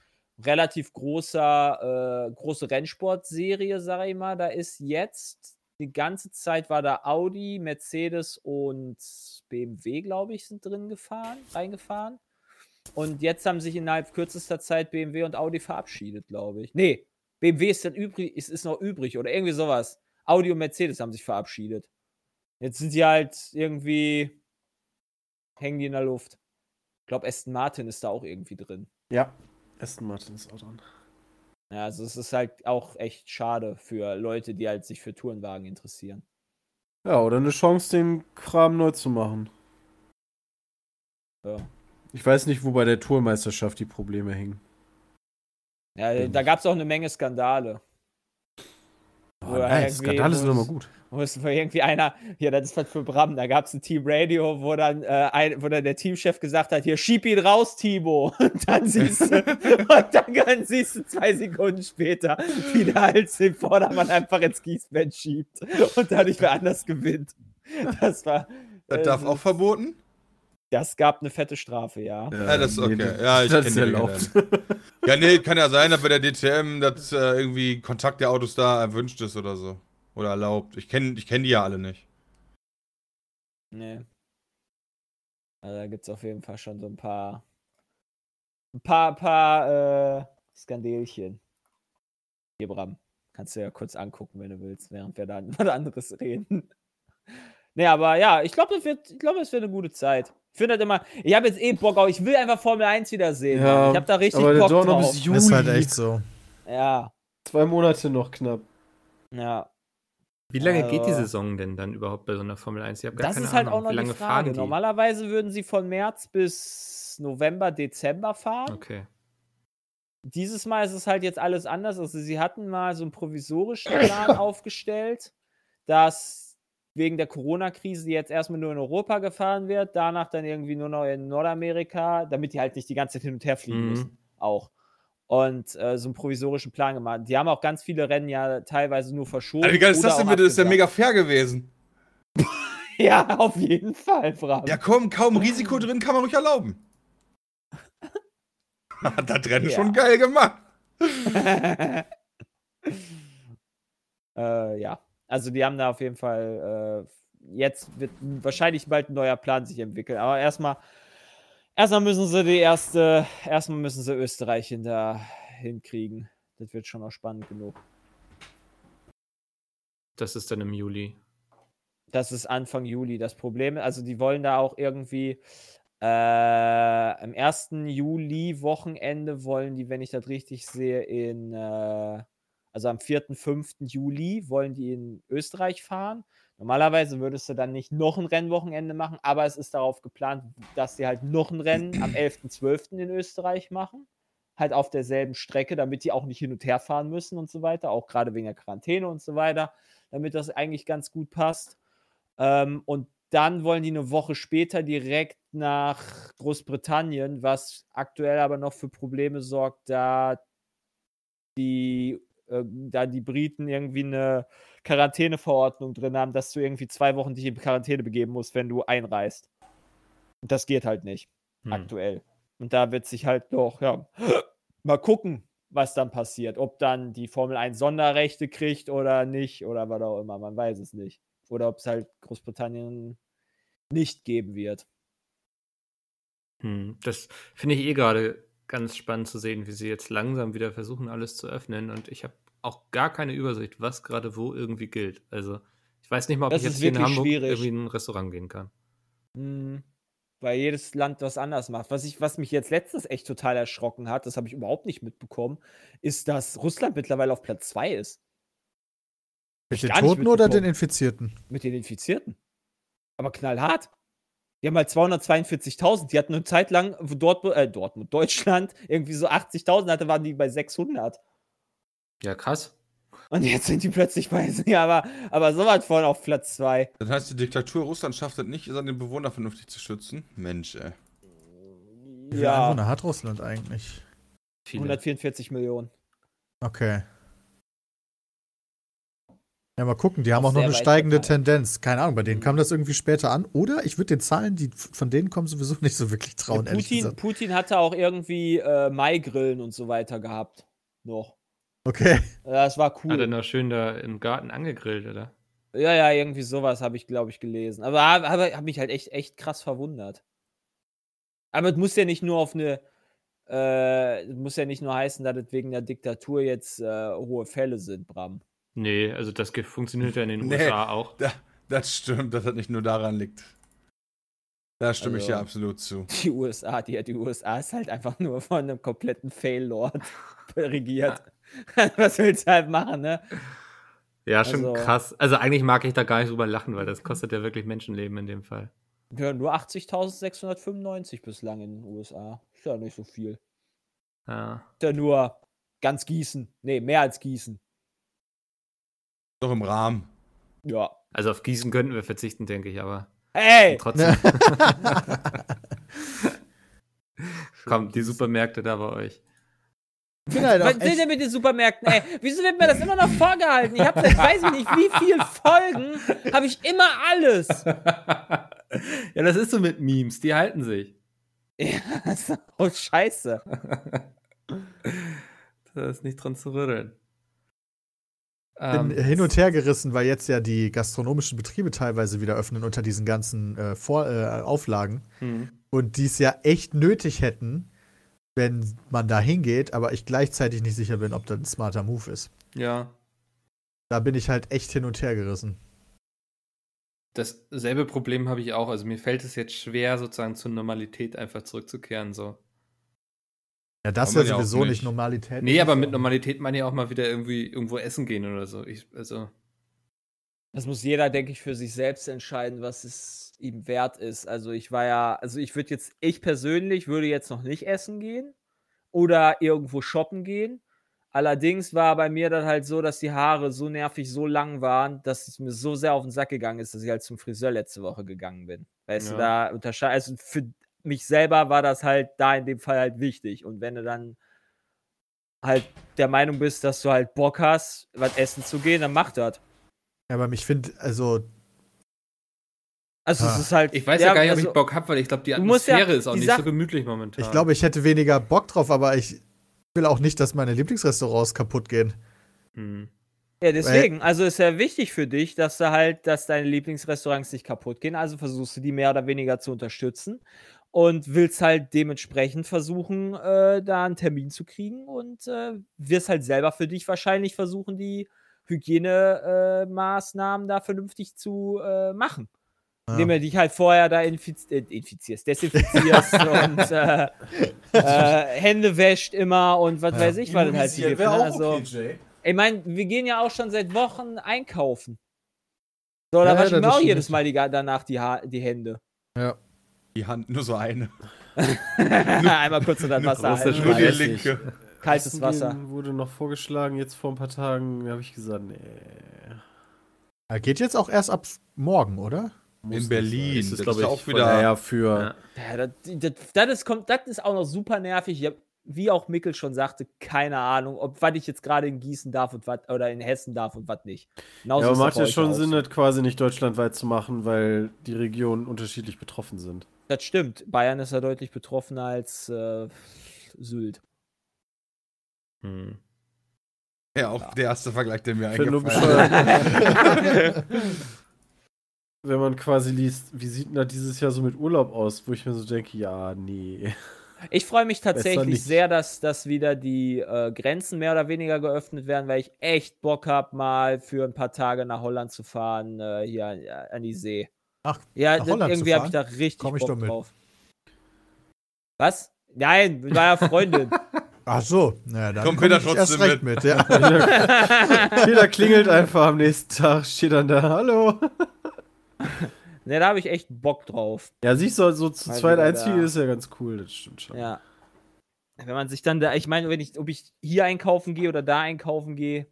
relativ großer, äh, große Rennsportserie, sag ich mal. Da ist jetzt die ganze Zeit war da Audi, Mercedes und BMW, glaube ich, sind drin gefahren, reingefahren. Und jetzt haben sich innerhalb kürzester Zeit BMW und Audi verabschiedet, glaube ich. Nee, BMW ist dann übrig, ist, ist noch übrig oder irgendwie sowas. Audi und Mercedes haben sich verabschiedet. Jetzt sind die halt irgendwie hängen die in der Luft. Ich glaube, Aston Martin ist da auch irgendwie drin. Ja, Aston Martin ist auch dran. Ja, also es ist halt auch echt schade für Leute, die halt sich für Tourenwagen interessieren. Ja, oder eine Chance, den Kram neu zu machen. Ja, Ich weiß nicht, wo bei der Tourmeisterschaft die Probleme hingen. ja da gab es auch eine Menge Skandale. Oh, Oder nein, Skandale sind immer gut. Wo es irgendwie einer, ja, das ist was für Bram, da gab es ein Team Radio, wo dann, äh, ein, wo dann der Teamchef gesagt hat, hier, schieb ihn raus, Timo. Und dann siehst du, und dann, dann siehst du zwei Sekunden später, wie der halt den Vordermann einfach ins Gießbett schiebt und dadurch wer anders gewinnt. Das war, Das äh, darf auch verboten? das gab eine fette Strafe, ja. Ja, das ist okay. das- Ja, ich das kenn ist die erlaubt. Ja, nee, kann ja sein, dass bei der DTM dass äh, irgendwie Kontakt der Autos da erwünscht ist oder so. Oder erlaubt. Ich kenne ich kenn die ja alle nicht. Nee. Also da gibt es auf jeden Fall schon so ein paar, ein paar, paar äh, Skandelchen. Hier, Bram. Kannst du ja kurz angucken, wenn du willst, während wir dann was anderes reden. Nee, aber ja, ich glaube, es wird, ich glaube, es wird eine gute Zeit. Ich finde das immer, ich habe jetzt eh Bock auf, ich will einfach Formel 1 wiedersehen. Ja. Ich habe da richtig aber der Bock dauert noch drauf. bis Juli. Das ist halt echt so. Ja, Zwei Monate noch knapp. ja. Wie lange geht die Aber- Saison denn dann überhaupt bei so einer Formel 1? Ich habe gar Das keine ist halt Ahnung. auch noch Wie lange die fahren Frage. die? Normalerweise würden sie von März bis November, Dezember fahren. Okay. Dieses Mal ist es halt jetzt alles anders. Also sie hatten mal so einen provisorischen Plan aufgestellt, dass wegen der Corona-Krise jetzt erstmal nur in Europa gefahren wird, danach dann irgendwie nur noch in Nordamerika, damit die halt nicht die ganze Zeit hin und her fliegen Mhm. müssen. Auch. Und äh, so einen provisorischen Plan gemacht. Die haben auch ganz viele Rennen ja teilweise nur verschoben. Alter, wie geil ist das denn bitte? Das ist ja mega fair gewesen. Ja, auf jeden Fall, Bram. Ja, komm, kaum Risiko drin, kann man ruhig erlauben. Hat das Rennen Ja. schon geil gemacht. Äh, ja, also die haben da auf jeden Fall, äh, jetzt wird wahrscheinlich bald ein neuer Plan sich entwickeln. Aber erstmal, erstmal müssen sie die erste, erstmal müssen sie Österreich hinter, hinkriegen. Das wird schon noch spannend genug. Das ist dann im Juli. Das ist Anfang Juli das Problem. Also die wollen da auch irgendwie äh, im 1. Juli-Wochenende wollen die, wenn ich das richtig sehe, in äh, also am 4., 5. Juli wollen die in Österreich fahren. Normalerweise würdest du dann nicht noch ein Rennwochenende machen, aber es ist darauf geplant, dass sie halt noch ein Rennen am 11., 12. in Österreich machen. Halt auf derselben Strecke, damit die auch nicht hin und her fahren müssen und so weiter, auch gerade wegen der Quarantäne und so weiter, damit das eigentlich ganz gut passt. Ähm, und dann wollen die eine Woche später direkt nach Großbritannien, was aktuell aber noch für Probleme sorgt, da die, äh, da die Briten irgendwie eine Quarantäneverordnung drin haben, dass du irgendwie zwei Wochen dich in Quarantäne begeben musst, wenn du einreist. Und das geht halt nicht Hm. aktuell. Und da wird sich halt noch, ja, mal gucken, was dann passiert. Ob dann die Formel 1 Sonderrechte kriegt oder nicht oder was auch immer, man weiß es nicht. Oder ob es halt Großbritannien nicht geben wird. Hm. Das finde ich eh gerade ganz spannend zu sehen, wie sie jetzt langsam wieder versuchen, alles zu öffnen. Und ich habe auch gar keine Übersicht, was gerade wo irgendwie gilt. Also ich weiß nicht mal, ob Das ich jetzt hier in wirklich Hamburg schwierig. irgendwie in ein Restaurant gehen kann. Mhm. Weil jedes Land was anders macht. Was, ich, was mich jetzt letztens echt total erschrocken hat, das habe ich überhaupt nicht mitbekommen, ist, dass Russland mittlerweile auf Platz 2 ist. Mit den Toten oder den. Infizierten? Mit den Infizierten. Aber knallhart. Die haben halt 242.000. Die hatten eine Zeit lang, wo Dortmund, äh, Dortmund, Deutschland irgendwie so 80.000 hatte, waren die bei 600. Ja, krass. Und jetzt sind die plötzlich bei, ja, aber, aber sowas von auf Platz 2. Das heißt, die Diktatur Russland schafft es nicht, seine Bewohner vernünftig zu schützen. Mensch, ey. Wie viele Ja, Einwohner hat Russland eigentlich? Viele. 144 Millionen. Okay. Ja, mal gucken, die haben Auch auch noch eine steigende verteilt. Tendenz. Keine Ahnung, bei denen kam das irgendwie später an. Oder ich würde den Zahlen, die von denen kommen, sowieso nicht so wirklich trauen, Ja, ehrlich Putin, gesagt. Putin hatte auch irgendwie äh, Maigrillen und so weiter gehabt. Noch. Okay. Das war Hat er cool. noch schön da im Garten angegrillt, oder? Ja, ja, irgendwie sowas habe ich, glaube ich, gelesen. Aber habe hab mich halt echt, echt krass verwundert. Aber es muss ja nicht nur auf eine, äh, es muss ja nicht nur heißen, dass es wegen der Diktatur jetzt äh, hohe Fälle sind, Bram. Nee, also das funktioniert ja in den Nee. USA auch. Da, das stimmt, dass das nicht nur daran liegt. Da stimme ich Also- dir absolut zu. Die USA, die, die USA ist halt einfach nur von einem kompletten Fail-Lord regiert. Was willst du halt machen, ne? Ja, schon Also- krass. Also eigentlich mag ich da gar nicht drüber lachen, weil das kostet ja wirklich Menschenleben in dem Fall. Ja, nur 80.695 bislang in den USA. Ist ja nicht so viel. Ja. Ist ja nur ganz Gießen. Nee, mehr als Gießen. Doch im Rahmen. Ja. Also auf Gießen könnten wir verzichten, denke ich, aber Hey! trotzdem. Kommt, die Supermärkte da bei euch. Halt Was sind denn mit den Supermärkten? Ey, wieso wird mir das immer noch vorgehalten? Ich habe seit weiß ich nicht wie viel Folgen, habe ich immer alles. ja, das ist so mit Memes, die halten sich. Ja, oh, scheiße. Da ist nicht dran zu rütteln. bin Ähm, hin und her gerissen, weil jetzt ja die gastronomischen Betriebe teilweise wieder öffnen unter diesen ganzen äh, Vor äh, Auflagen. hm. Und die es ja echt nötig hätten, wenn man da hingeht, aber ich gleichzeitig nicht sicher bin, ob das ein smarter Move ist. Ja. Da bin ich halt echt hin und her gerissen. Dasselbe Problem habe ich auch. Also mir fällt es jetzt schwer, sozusagen zur Normalität einfach zurückzukehren. So. Ja, das ist ja sowieso nicht. nicht Normalität. Nee, aber mit Normalität meine ich auch mal wieder irgendwie irgendwo essen gehen oder so. Ich, also, Das muss jeder, denke ich, für sich selbst entscheiden, was es ihm wert ist. Also ich war ja, also ich würde jetzt, ich persönlich würde jetzt noch nicht essen gehen oder irgendwo shoppen gehen. Allerdings war bei mir dann halt so, dass die Haare so nervig, so lang waren, dass es mir so sehr auf den Sack gegangen ist, dass ich halt zum Friseur letzte Woche gegangen bin. Weißt du, Ja. da unterscheid, also für mich selber war das halt da in dem Fall halt wichtig. Und wenn du dann halt der Meinung bist, dass du halt Bock hast, was essen zu gehen, dann mach das. Ja, aber ich finde, also, Also Ah. es ist halt. ich weiß ja, ja, gar nicht, ob also- ich Bock habe, weil ich glaube, die musst ja- Atmosphäre ist auch nicht Sach- so gemütlich momentan. ich glaube, ich hätte weniger Bock drauf, aber ich will auch nicht, dass meine Lieblingsrestaurants kaputt gehen. Hm. Ja, deswegen. Also ist ja wichtig für dich, dass du halt, dass deine Lieblingsrestaurants nicht kaputt gehen. Also versuchst du die mehr oder weniger zu unterstützen und willst halt dementsprechend versuchen, äh, da einen Termin zu kriegen und äh, wirst halt selber für dich wahrscheinlich versuchen, die Hygienemaßnahmen äh, Maßnahmen da vernünftig zu äh, machen. Ja. Indem du dich halt vorher da infiz äh, infizierst, desinfizierst und äh, äh, Hände wäscht immer und was Ja. weiß ich, was es halt so gibt. Ne? Also, okay, Jay. ich meine, wir gehen ja auch schon seit Wochen einkaufen. So, da Ja, waschen wir auch jedes Mal die, danach die, ha die Hände. Die Hand, nur so eine. Einmal kurz das Wasser. Nur die linke. Kaltes Essen Wasser. gehen Wurde noch vorgeschlagen, jetzt vor ein paar Tagen, habe ich gesagt, nee. Er geht jetzt auch erst ab morgen, oder? muss In Berlin. Das Das ist, glaube ich, auch wieder- wieder ja, für. Ja. Ja, das, das, das, ist, kommt, das ist auch noch super nervig. Ich hab, wie auch Mickel schon sagte, keine Ahnung, ob was ich jetzt gerade in Gießen darf und was oder in Hessen darf und was nicht. Genauso Ja, aber macht ja schon Sinn, das quasi nicht deutschlandweit zu machen, weil die Regionen unterschiedlich betroffen sind. Das stimmt. Bayern ist ja deutlich betroffener als äh, Sylt. Hm. Ja, auch der erste Vergleich, der mir nur eingefallen ist. bescheuert, wenn man quasi liest, wie sieht denn das dieses Jahr so mit Urlaub aus, wo ich mir so denke, ja, nee. Ich freue mich tatsächlich sehr, dass, dass wieder die äh, Grenzen mehr oder weniger geöffnet werden, weil ich echt Bock habe, mal für ein paar Tage nach Holland zu fahren, äh, hier an, an die See. Ach, Ja, nach Holland irgendwie habe ich da richtig Komm ich Bock doch mit. drauf. Was? Nein, mit meiner Freundin. Ach so, naja, dann Kommt komm Peter trotzdem recht mit. ja. Peter klingelt einfach am nächsten Tag, steht dann da, hallo. ne, da habe ich echt Bock drauf. Ja, sich so, so zu Mal zweit einziehen ist ja ganz cool, das stimmt schon. Ja. Wenn man sich dann da, ich meine, wenn ich, ob ich hier einkaufen gehe oder da einkaufen gehe,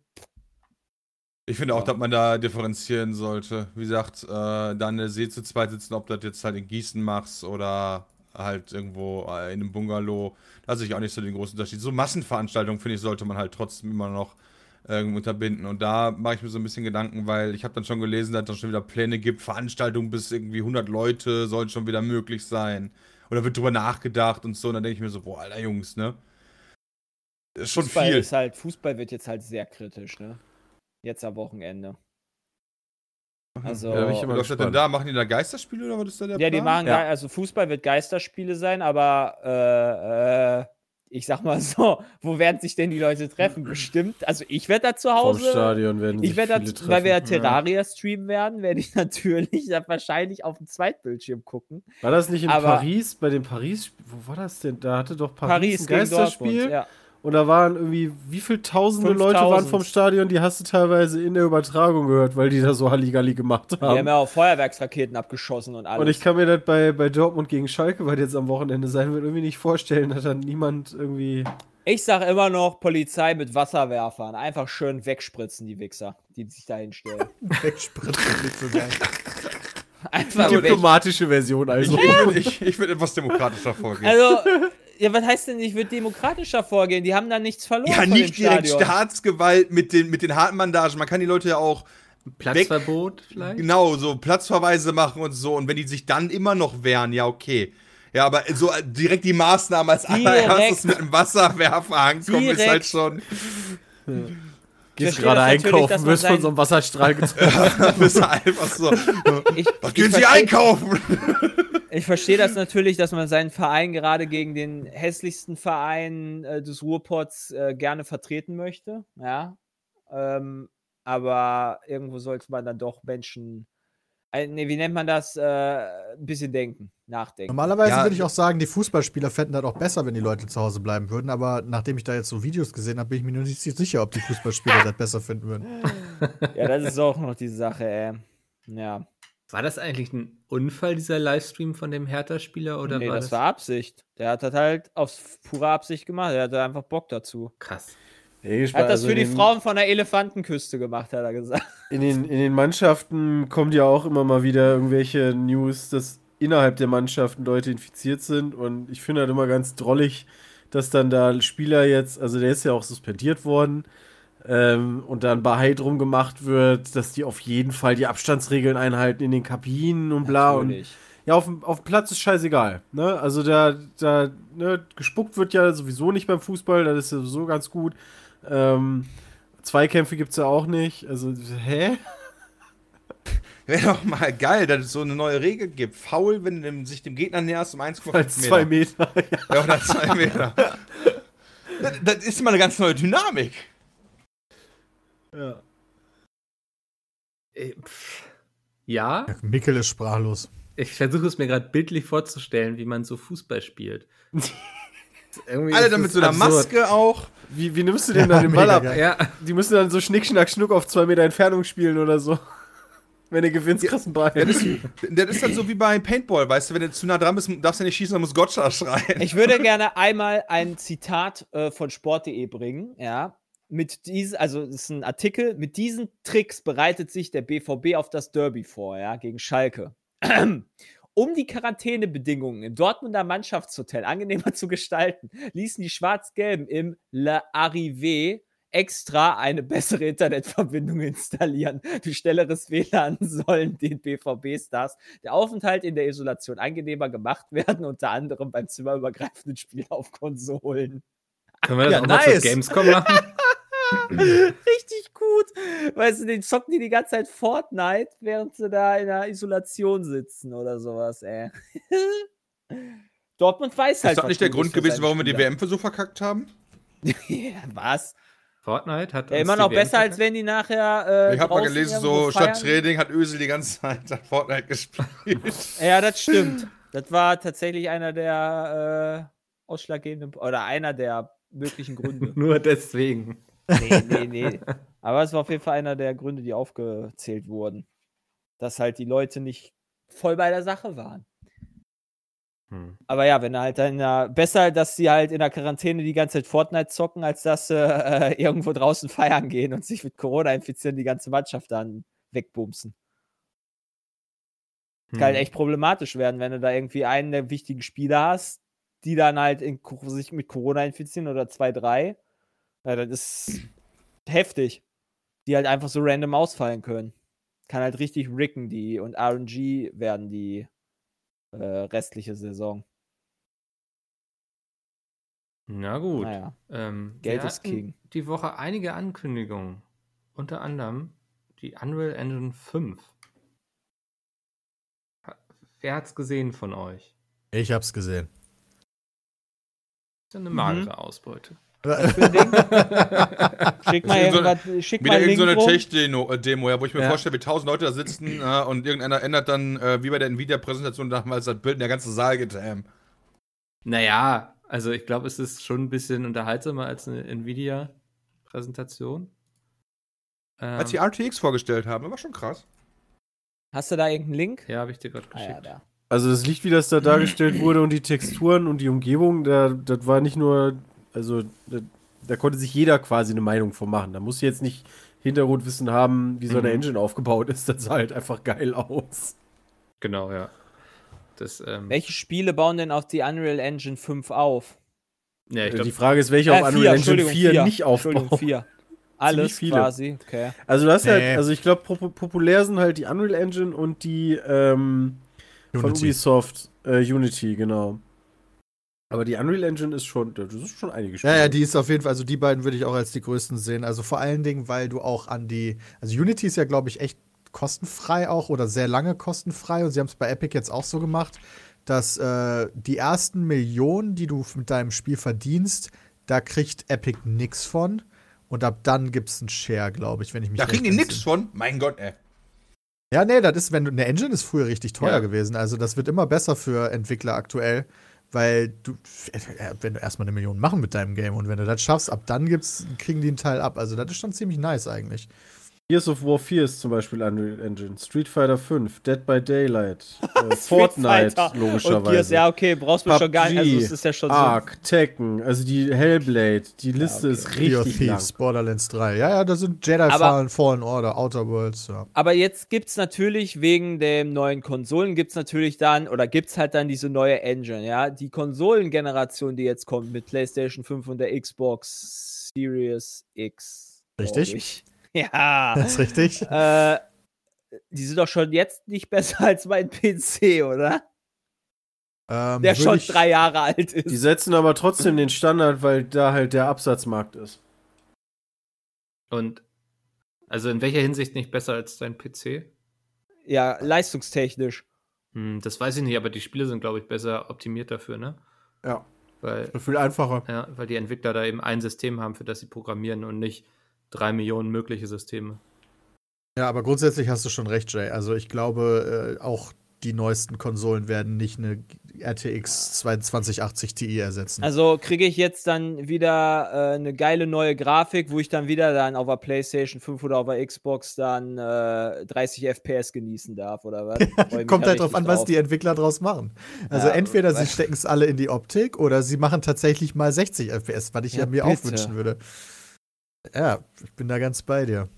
Ich finde auch, dass man da differenzieren sollte. Wie gesagt, äh, da an der See zu zweit sitzen, ob du das jetzt halt in Gießen machst oder halt irgendwo äh, in einem Bungalow. Da sehe ich auch nicht so den großen Unterschied. So Massenveranstaltungen, finde ich, sollte man halt trotzdem immer noch ähm, unterbinden. Und da mache ich mir so ein bisschen Gedanken, weil ich habe dann schon gelesen, dass es dann schon wieder Pläne gibt, Veranstaltungen bis irgendwie 100 Leute sollen schon wieder möglich sein. Oder wird drüber nachgedacht und so. Und dann denke ich mir so, boah, alter Jungs, ne? Ist schon Fußball viel. ist halt, Fußball wird jetzt halt sehr kritisch, ne? Jetzt am Wochenende. Also, Ja, ich Was denn da? Machen die da Geisterspiele oder was ist da der Ja, die Plan? machen, Ja. Also Fußball wird Geisterspiele sein, aber äh, äh, ich sag mal so, wo werden sich denn die Leute treffen? Bestimmt. Also ich werde da zu Vom Hause. Stadion werden Ich sich werde da, weil wir ja treffen. Terraria streamen werden, werde ich natürlich da wahrscheinlich auf dem Zweitbildschirm gucken. War das nicht in Aber- Paris, bei dem Paris, wo war das denn? Da hatte doch Paris, Paris ein gegen Geisterspiel. Dortmund. Ja. Und da waren irgendwie, wie viele tausende Leute 5000. waren vom Stadion, die hast du teilweise in der Übertragung gehört, weil die da so Halligalli gemacht Die haben. haben ja auch Feuerwerksraketen abgeschossen und alles. Und ich kann mir das bei, bei Dortmund gegen Schalke, weil jetzt am Wochenende sein wird, irgendwie nicht vorstellen, dass dann niemand irgendwie. Ich sag immer noch Polizei mit Wasserwerfern. Einfach schön wegspritzen, die Wichser, die sich da hinstellen. Wegspritzen, nicht so geil. Einfach Die diplomatische Version Ich, also. ich, würde- ich, ich würde etwas demokratischer vorgehen. Also, ja, was heißt denn, ich würde demokratischer vorgehen? Die haben da nichts verloren. ja, nicht dem direkt Stadion. Staatsgewalt mit den, mit den harten Bandagen. Man kann die Leute ja auch Platzverbot vielleicht? genau so Platzverweise machen und so. Und wenn die sich dann immer noch wehren, ja, okay. Ja, aber so direkt die Maßnahmen als Direkt. allererstes mit einem Wasserwerfer ankommen, ist Direkt. halt schon. Gehst gerade einkaufen, wirst von so einem Wasserstrahl getroffen. du einfach so. Ich, Was ich gehen Sie einkaufen? Ich verstehe das natürlich, dass man seinen Verein gerade gegen den hässlichsten Verein äh, des Ruhrpots äh, gerne vertreten möchte. Ja. Ähm, aber irgendwo sollte man dann doch Menschen Ein, nee, wie nennt man das? Äh, ein bisschen denken, nachdenken. Normalerweise Ja, würde ich auch sagen, die Fußballspieler fänden das auch besser, wenn die Leute zu Hause bleiben würden. Aber nachdem ich da jetzt so Videos gesehen habe, bin ich mir nur nicht sicher, ob die Fußballspieler das besser finden würden. Ja, das ist auch noch die Sache, ey. Ja. War das eigentlich ein Unfall, dieser Livestream von dem Hertha-Spieler? Oder nee, war das, das war Absicht. Der hat das halt aus purer Absicht gemacht. Er hatte einfach Bock dazu. krass? Er hat das also für die den- Frauen von der Elefantenküste gemacht, hat er gesagt. In den, in den Mannschaften kommt ja auch immer mal wieder irgendwelche News, dass innerhalb der Mannschaften Leute infiziert sind. Und ich finde halt immer ganz drollig, dass dann da Spieler jetzt, also der ist ja auch suspendiert worden, ähm, und dann Bahai drum gemacht wird, dass die auf jeden Fall die Abstandsregeln einhalten in den Kabinen und bla. Und ja, auf dem, auf dem Platz ist scheißegal. Ne? Also da, da ne, gespuckt wird ja sowieso nicht beim Fußball, das ist ja sowieso ganz gut. Ähm, Zweikämpfe gibt es ja auch nicht. Also, hä? Wäre doch mal geil, dass es so eine neue Regel gibt. Faul, wenn du sich dem Gegner näherst um 1,5 Als Meter. zwei Meter. Ja. Ja, oder zwei Meter. das, das ist mal eine ganz neue Dynamik. Ja. Äh. Ja, Mikkel ist sprachlos. ich versuche es mir gerade bildlich vorzustellen, wie man so Fußball spielt. Alle dann mit so einer absurd. Maske auch. Wie, wie nimmst du denn Ja, dann den Ball ab? geil. Ja, Die müssen dann so Schnick, Schnack, Schnuck auf zwei Meter Entfernung spielen oder so. Wenn du gewinnst, kriegst du einen Ball. Das ist, das ist dann so wie bei Paintball, weißt du, wenn du zu nah dran bist, darfst du nicht schießen, dann muss Gotcha schreien. Ich würde gerne einmal ein Zitat äh, von sport.de bringen, ja. Mit diesen, also das ist ein Artikel, mit diesen Tricks bereitet sich der BVB auf das Derby vor, ja, gegen Schalke. Um die Quarantänebedingungen im Dortmunder Mannschaftshotel angenehmer zu gestalten, ließen die Schwarz-Gelben im Le Arrivé extra eine bessere Internetverbindung installieren. Durch schnelleres WLAN sollen den BVB-Stars der Aufenthalt in der Isolation angenehmer gemacht werden, unter anderem beim zimmerübergreifenden Spiel auf Konsolen. können wir das Ja, auch mal zur nice. Gamescom machen? Richtig gut. Weißt du, den zocken die die ganze Zeit Fortnite, während sie da in der Isolation sitzen oder sowas, ey. Dortmund weiß halt. ist doch nicht der Grund gewesen, warum wir die. WM für so verkackt haben? ja, was? Fortnite hat Ja, uns immer die noch WM besser, als verkackt? wenn die nachher. Äh, ich habe mal gelesen, so statt. Training hat Ösel die ganze Zeit an Fortnite gespielt. Ja, das stimmt. Das war tatsächlich einer der äh, ausschlaggebenden oder einer der möglichen Gründe. Nur deswegen. Nee, nee, nee. Aber es war auf jeden Fall einer der Gründe, die aufgezählt wurden. Dass halt die Leute nicht voll bei der Sache waren. Hm. Aber ja, wenn halt dann in der, besser, dass sie halt in der Quarantäne die ganze Zeit Fortnite zocken, als dass sie äh, irgendwo draußen feiern gehen und sich mit Corona infizieren, die ganze Mannschaft dann wegbumsen. Kann halt Hm. echt problematisch werden, wenn du da irgendwie einen der wichtigen Spieler hast, die dann halt in, sich mit Corona infizieren oder zwei, drei. Ja, das ist heftig. Die halt einfach so random ausfallen können. Kann halt richtig ricken, die und RNG werden die äh, restliche Saison. Na gut. Naja, Ähm, Geld wir ist King. Die Woche einige Ankündigungen. Unter anderem die Unreal Engine 5. Ha- Wer hat's gesehen von euch? Ich hab's gesehen. Ist ja eine Mhm. magere Ausbeute. Schick mal Ist irgend so eine- irgendwas, schick Wieder mal irgendeine rum. Tech-Demo, äh, ja, wo ich mir Ja. vorstelle, wie tausend Leute da sitzen äh, und irgendeiner ändert dann, äh, wie bei der Nvidia-Präsentation damals, das Bild und der ganze Saal geht ham. Naja, also ich glaube, es ist schon ein bisschen unterhaltsamer als eine Nvidia-Präsentation. Ähm, Als die RTX vorgestellt haben, das war schon krass. Hast du da irgendeinen Link? ja, habe ich dir gerade Ah, ja, geschickt. da. Also das Licht, wie das da dargestellt wurde und die Texturen und die Umgebung, da, das war nicht nur, also da, da konnte sich jeder quasi eine Meinung von machen. Da muss jetzt nicht Hintergrundwissen haben, wie so eine Mhm. Engine aufgebaut ist. Das sah halt einfach geil aus. Genau, ja. Das, ähm, Welche Spiele bauen denn auf die Unreal Engine 5 auf? ja, ich Also die glaub, Frage ist, welche Äh, auf vier, Unreal Engine Entschuldigung, 4 vier. nicht aufbaut. 4. Alles viele. quasi, okay. Also du hast Nee. halt, also ich glaube, pop populär sind halt die Unreal Engine und die ähm, von Unity. Ubisoft äh, Unity, genau. Aber die Unreal Engine ist schon, das ist schon einige Ja, ja, die ist auf jeden Fall, also die beiden würde ich auch als die größten sehen. Also vor allen Dingen, weil du auch an die, also Unity ist ja, glaube ich, echt kostenfrei auch oder sehr lange kostenfrei und sie haben es bei Epic jetzt auch so gemacht, dass äh, die ersten Millionen, die du mit deinem Spiel verdienst, da kriegt Epic nix von und ab dann gibt es einen Share, glaube ich, wenn ich mich Da kriegen die nix entsinne. von. Mein Gott, ey. Ja, nee, das ist, wenn du, eine Engine ist früher richtig teuer Ja. gewesen. Also das wird immer besser für Entwickler aktuell, weil du, äh, wenn du erstmal eine Million machen mit deinem Game und wenn du das schaffst, ab dann gibt's, kriegen die einen Teil ab. Also das ist schon ziemlich nice eigentlich. Gears of War 4 ist zum Beispiel Unreal Engine. Street Fighter 5, Dead by Daylight, äh, Fortnite, Fighter Und logischerweise. Gears, ja, okay, brauchst du schon gar nicht. Also, es ist ja schon so. Ark, Tekken, also die Hellblade, die Liste okay. ist richtig lang. Thieves, Borderlands 3. Ja, ja, da sind Jedi Aber- Fallen, Fallen Order, Outer Worlds, ja. Aber jetzt gibt's natürlich wegen den neuen Konsolen gibt's natürlich dann oder gibt's halt dann diese neue Engine, ja. Die Konsolengeneration, die jetzt kommt mit PlayStation 5 und der Xbox Series X. Richtig. Ja. Das ist richtig. äh, die sind doch schon jetzt nicht besser als mein PC, oder? Ähm, Der schon ich- drei Jahre alt Die ist. setzen aber trotzdem den Standard, weil da halt der Absatzmarkt ist. Und also in welcher Hinsicht nicht besser als dein PC? Ja, leistungstechnisch. Hm, das weiß ich nicht, aber die Spiele sind, glaube ich, besser optimiert dafür, ne? Ja. Weil, Viel einfacher. ja, weil die Entwickler da eben ein System haben, für das sie programmieren und nicht drei Millionen mögliche Systeme. Ja, aber grundsätzlich hast du schon recht, Jay. Also ich glaube, äh, auch die neuesten Konsolen werden nicht eine RTX 2080 Ti ersetzen. Also kriege ich jetzt dann wieder äh, eine geile neue Grafik, wo ich dann wieder dann auf der PlayStation 5 oder auf der Xbox dann äh, 30 FPS genießen darf, oder was? Kommt ja halt drauf an, was die Entwickler draus machen. Also Ja, entweder sie stecken es alle in die Optik oder sie machen tatsächlich mal 60 FPS, was ich ja, Ja, mir auch bitte. wünschen würde. Ja, ich bin da ganz bei dir.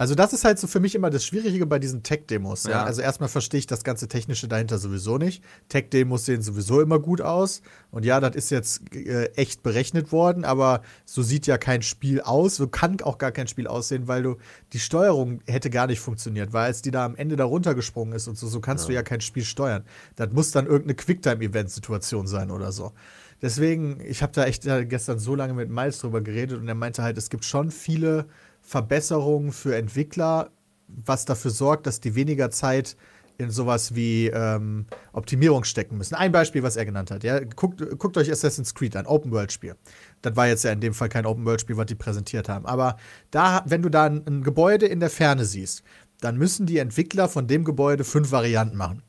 Also das ist halt so für mich immer das Schwierige bei diesen Tech-Demos. Ja. Ja. Also erstmal verstehe ich das ganze Technische dahinter sowieso nicht. Tech-Demos sehen sowieso immer gut aus. Und ja, das ist jetzt äh, echt berechnet worden, aber so sieht ja kein Spiel aus. So kann auch gar kein Spiel aussehen, weil du die Steuerung hätte gar nicht funktioniert, weil als die da am Ende da runtergesprungen ist und so, so kannst du ja kein Spiel steuern. Das muss dann irgendeine Quicktime-Event-Situation sein oder so. Deswegen, ich habe da echt gestern so lange mit Miles drüber geredet und er meinte halt, es gibt schon viele Verbesserungen für Entwickler, was dafür sorgt, dass die weniger Zeit in sowas wie ähm, Optimierung stecken müssen. Ein Beispiel, was er genannt hat. Ja? Guckt, guckt euch Assassin's Creed an, Open-World-Spiel. Das war jetzt ja in dem Fall kein Open-World-Spiel, was die präsentiert haben. Aber da, wenn du da ein, ein Gebäude in der Ferne siehst, dann müssen die Entwickler von dem Gebäude fünf Varianten machen.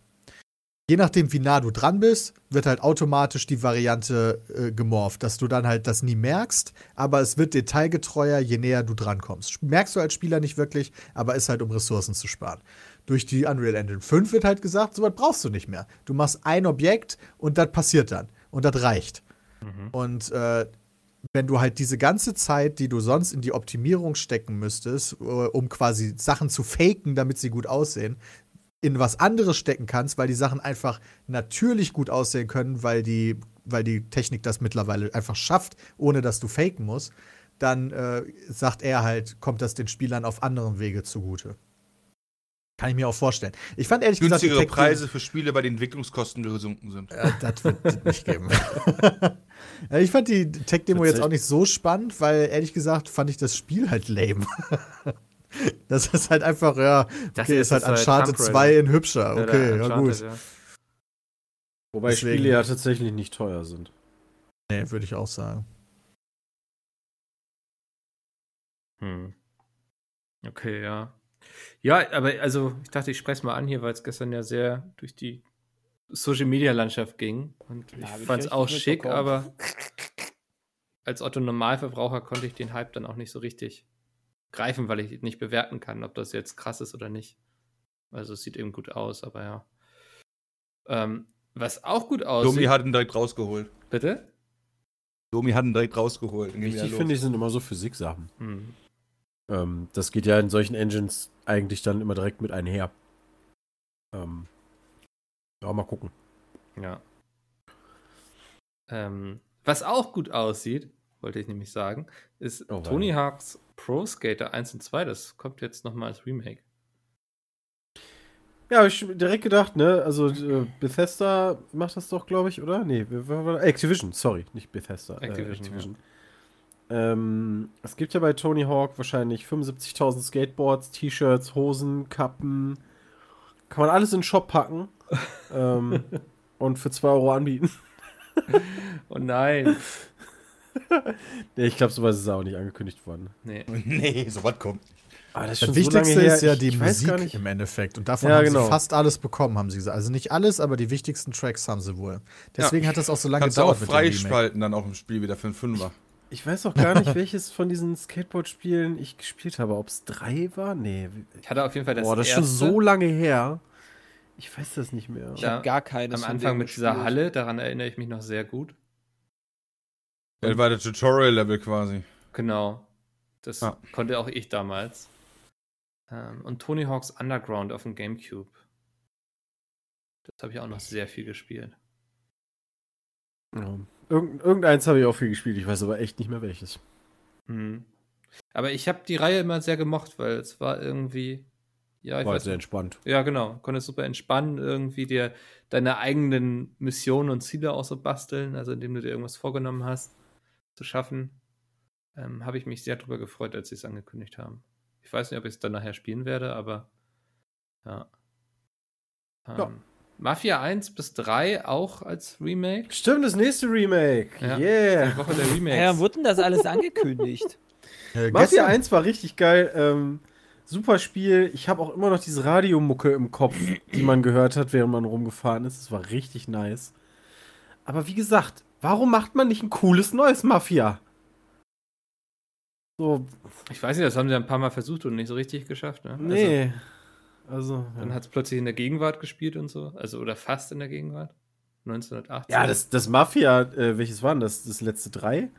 Je nachdem, wie nah du dran bist, wird halt automatisch die Variante äh, gemorpht, dass du dann halt das nie merkst, aber es wird detailgetreuer, je näher du dran kommst. Merkst du als Spieler nicht wirklich, aber ist halt, um Ressourcen zu sparen. Durch die Unreal Engine 5 wird halt gesagt, so was brauchst du nicht mehr. Du machst ein Objekt und das passiert dann. Und das reicht. Und äh, wenn du halt diese ganze Zeit, die du sonst in die Optimierung stecken müsstest, äh, um quasi Sachen zu faken, damit sie gut aussehen, in was anderes stecken kannst, weil die Sachen einfach natürlich gut aussehen können, weil die, weil die Technik das mittlerweile einfach schafft, ohne dass du faken musst, dann äh, sagt er halt, kommt das den Spielern auf anderen Wege zugute. Kann ich mir auch vorstellen. Ich fand ehrlich gesagt, die Günstigere Preise für Spiele, bei denen Entwicklungskosten gesunken sind. äh, das wird es nicht geben. Ja, ich fand die Tech-Demo jetzt auch nicht so spannend, weil ehrlich gesagt fand ich das Spiel halt lame. Das ist halt einfach, ja, Das okay, hier ist halt Uncharted Tomb 2 Raider. in hübscher. Okay, ja gut. ja. Wobei Deswegen- Spiele ja tatsächlich nicht teuer sind. Nee, würde ich auch sagen. Hm. Okay, ja. Ja, aber also ich dachte, ich spreche es mal an hier, weil es gestern ja sehr durch die Social Media Landschaft ging. Und ich fand es auch schick, aber als Otto Normalverbraucher konnte ich den Hype dann auch nicht so richtig greifen, weil ich nicht bewerten kann, ob das jetzt krass ist oder nicht. Also es sieht eben gut aus, aber ja. Ähm, was auch gut aussieht. Domi hat ihn direkt rausgeholt. Bitte? Domi hat ihn direkt rausgeholt. Wichtig finde ich sind immer so Physiksachen. Hm. Ähm, das geht ja in solchen Engines eigentlich dann immer direkt mit einher. Ähm, ja, mal gucken. Ja. Ähm, was auch gut aussieht, wollte ich nämlich sagen, ist Oh, Tony Hawk's Pro Skater 1 und 2. Das kommt jetzt nochmal als Remake. Ja, habe ich direkt gedacht, ne? Also äh, Bethesda macht das doch, glaube ich, oder? Nee? Activision, sorry, nicht Bethesda. Activision, Äh, Activision. Ähm, es gibt ja bei Tony Hawk wahrscheinlich 75.000 Skateboards, T-Shirts, Hosen, Kappen. Kann man alles in den Shop packen ähm, und für 2 Euro anbieten. Oh nein. Nee, ich glaube, sowas ist auch nicht angekündigt worden. nee. nee, so was kommt. Ah, das ist Das so Wichtigste her, ist ja die ich Musik nicht. im Endeffekt. Und davon Ja, haben genau. sie fast alles bekommen, haben sie gesagt. Also nicht alles, aber die wichtigsten Tracks haben sie wohl. Deswegen hat das auch so lange Kannst du auch gedauert mit dem Remake. freispalten dann auch im Spiel wieder für einen Fünfer. Ich weiß auch gar nicht, welches von diesen Skateboard-Spielen ich gespielt habe. Ob es drei war? Nee. Ich hatte auf jeden Fall das Boah, das ist erste. schon so lange her. Ich weiß das nicht mehr. Ich Ja, habe gar keine. am Anfang mit dieser Halle, daran erinnere ich mich noch sehr gut. Das war der Tutorial-Level quasi. Genau. Das Ja. konnte auch ich damals. Ähm, und Tony Hawk's Underground auf dem Gamecube. Das habe ich auch noch sehr viel gespielt. Ja. Irgend, irgendeins habe ich auch viel gespielt, ich weiß aber echt nicht mehr welches. Mhm. Aber ich habe die Reihe immer sehr gemocht, weil es war irgendwie. Ja, ich War weiß sehr nicht. entspannt. Ja, genau. Konntest super entspannen, irgendwie dir deine eigenen Missionen und Ziele auch so basteln, also indem du dir irgendwas vorgenommen hast, zu schaffen. Ähm, habe ich mich sehr drüber gefreut, als sie es angekündigt haben. Ich weiß nicht, ob ich es dann nachher spielen werde, aber ja. Ähm, Ja. Mafia 1 bis 3 auch als Remake. Stimmt, das nächste Remake. Ja. Yeah. Die Woche der Remakes. Ja, wurde denn das alles angekündigt? Äh, Mafia gestern- 1 war richtig geil. Ähm, super Spiel. Ich habe auch immer noch diese Radiomucke im Kopf, die man gehört hat, während man rumgefahren ist. Das war richtig nice. Aber wie gesagt, warum macht man nicht ein cooles neues Mafia? So, ich weiß nicht, das haben sie ein paar Mal versucht und nicht so richtig geschafft. Ne? Also, nee. Also, dann ja. hat es plötzlich in der Gegenwart gespielt und so. Also, oder fast in der Gegenwart. 1980. ja, das, das Mafia, äh, welches waren das? Das letzte drei?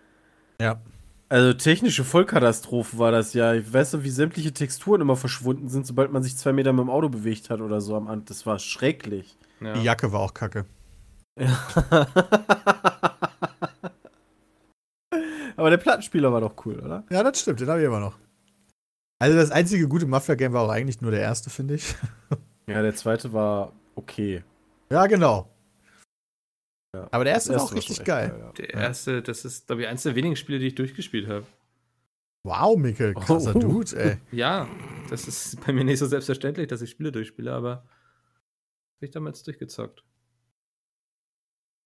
Ja. Also technische Vollkatastrophe war das ja. Ich weiß noch, wie sämtliche Texturen immer verschwunden sind, sobald man sich zwei Meter mit dem Auto bewegt hat oder so am Ant. Das war schrecklich. Ja. Die Jacke war auch kacke. Aber der Plattenspieler war doch cool, oder? Ja, das stimmt, den habe ich immer noch. Also das einzige gute Mafia-Game war auch eigentlich nur der erste, finde ich. Ja, der zweite war okay. Ja, genau. Ja. Aber der erste war auch richtig echt geil. ja. Der erste, das ist, glaube ich, eins der wenigen Spiele, die ich durchgespielt habe. Wow, Mikkel, krasser Oh. Dude, ey. Ja, das ist bei mir nicht so selbstverständlich, dass ich Spiele durchspiele, aber habe ich damals durchgezockt.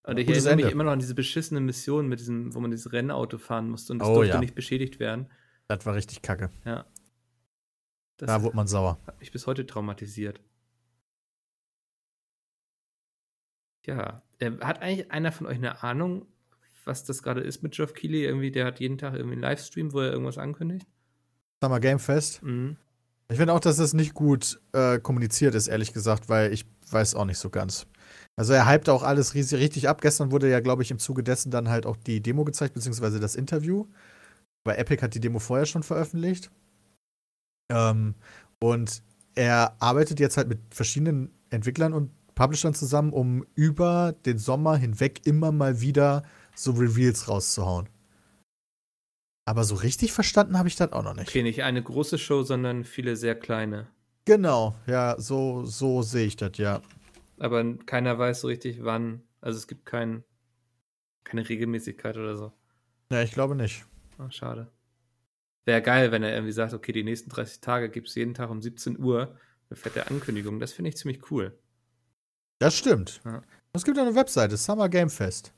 Und ich erinnere mich Ende. immer noch an diese beschissene Mission, mit diesem, wo man dieses Rennauto fahren musste und es Oh, durfte ja. nicht beschädigt werden. Das war richtig kacke. Das Da wurde man sauer. hat mich bis heute traumatisiert. Ja, äh, hat eigentlich einer von euch eine Ahnung, was das gerade ist mit Geoff Keighley? Irgendwie, der hat jeden Tag irgendwie einen Livestream, wo er irgendwas ankündigt. Summer Game Fest. Mhm. Ich finde auch, dass das nicht gut äh, kommuniziert ist, ehrlich gesagt, weil ich weiß auch nicht so ganz. Also er hypt auch alles riesig, richtig ab. Gestern wurde ja, glaube ich, im Zuge dessen dann halt auch die Demo gezeigt, beziehungsweise das Interview. Weil Epic hat die Demo vorher schon veröffentlicht. Ähm, und er arbeitet jetzt halt mit verschiedenen Entwicklern und Publishern zusammen, um über den Sommer hinweg immer mal wieder so Reveals rauszuhauen. Aber so richtig verstanden habe ich das auch noch nicht. Okay, nicht eine große Show, sondern viele sehr kleine. Genau, ja, so, so sehe ich das, ja. Aber keiner weiß so richtig, wann. Also es gibt kein, keine Regelmäßigkeit oder so. Ja, ich glaube nicht. Ah, schade. Wäre geil, wenn er irgendwie sagt, okay, die nächsten 30 Tage gibt es jeden Tag um 17 Uhr eine fette Ankündigung. Das finde ich ziemlich cool. Das stimmt. Ja. Es gibt eine Webseite, Summer Game Fest.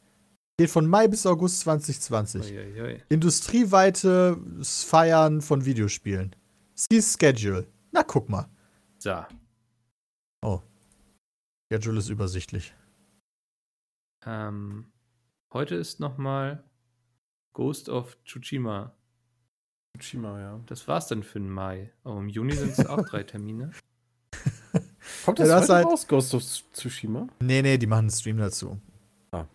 Geht von Mai bis August 2020. Uiuiui. Industrieweites Feiern von Videospielen. See Schedule. Na, guck mal. So. Schedule ist übersichtlich. Ähm, heute ist nochmal Ghost of Tsushima. Tsushima, ja. Das war's dann für den Mai. Oh, im Juni sind es auch drei Termine. Kommt Ja, das das heute halt- raus, Ghost of Tsushima? Nee, nee, die machen einen Stream dazu. Ah.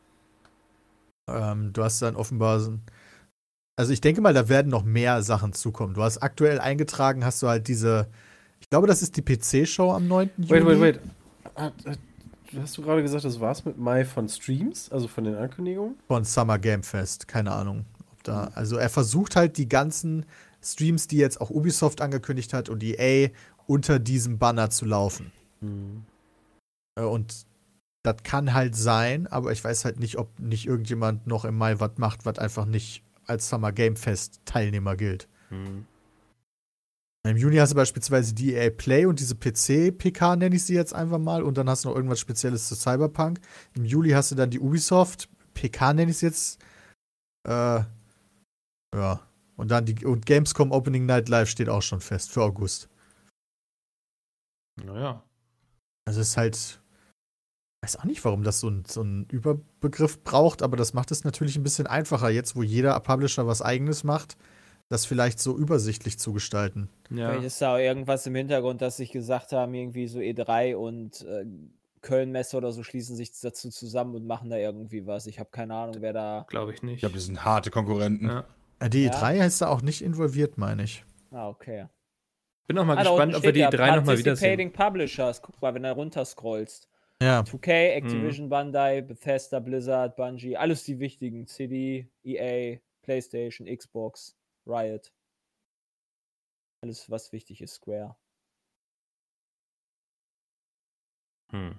Ähm, du hast dann offenbar. so ein- Also, ich denke mal, da werden noch mehr Sachen zukommen. Du hast aktuell eingetragen, hast du halt diese. Ich glaube, das ist die PC-Show am 9. Juni. Wait, wait, wait. Hat- hat- Hast du gerade gesagt, das war's mit Mai von Streams, also von den Ankündigungen? Von Summer Game Fest. Keine Ahnung. Ob da, also, er versucht halt die ganzen Streams, die jetzt auch Ubisoft angekündigt hat und EA, unter diesem Banner zu laufen. Äh, Und das kann halt sein, aber ich weiß halt nicht, ob nicht irgendjemand noch im Mai was macht, was einfach nicht als Summer Game Fest Teilnehmer gilt. Hm. Im Juni hast du beispielsweise die EA Play und diese PC-PK, nenne ich sie jetzt einfach mal, und dann hast du noch irgendwas Spezielles zu Cyberpunk. Im Juli hast du dann die Ubisoft, PK nenne ich es jetzt. Äh, ja. Und dann die und Gamescom Opening Night Live steht auch schon fest für August. Naja. Also es ist halt. Weiß auch nicht, warum das so, ein, so einen Überbegriff braucht, aber das macht es natürlich ein bisschen einfacher, jetzt wo jeder Publisher was eigenes macht, das vielleicht so übersichtlich zu gestalten. Ja. Vielleicht ist da auch irgendwas im Hintergrund, dass sich gesagt haben, irgendwie so E3 und äh, Köln-Messe oder so schließen sich dazu zusammen und machen da irgendwie was. Ich habe keine Ahnung, wer da. Glaube ich nicht. Ich glaube, das sind harte Konkurrenten. ja. Äh, Die Ja. E3 ist da auch nicht involviert, meine ich. Ah, okay. Bin auch mal Ah, gespannt, ob wir die steht ja, drei nochmal wiedersehen. Participating Publishers. Guck mal, wenn du runter scrollst. Ja. 2K, Mhm. Activision, Bandai, Bethesda, Blizzard, Bungie, alles die wichtigen. CD, EA, PlayStation, Xbox, Riot. Alles, was wichtig ist, Square. Hm.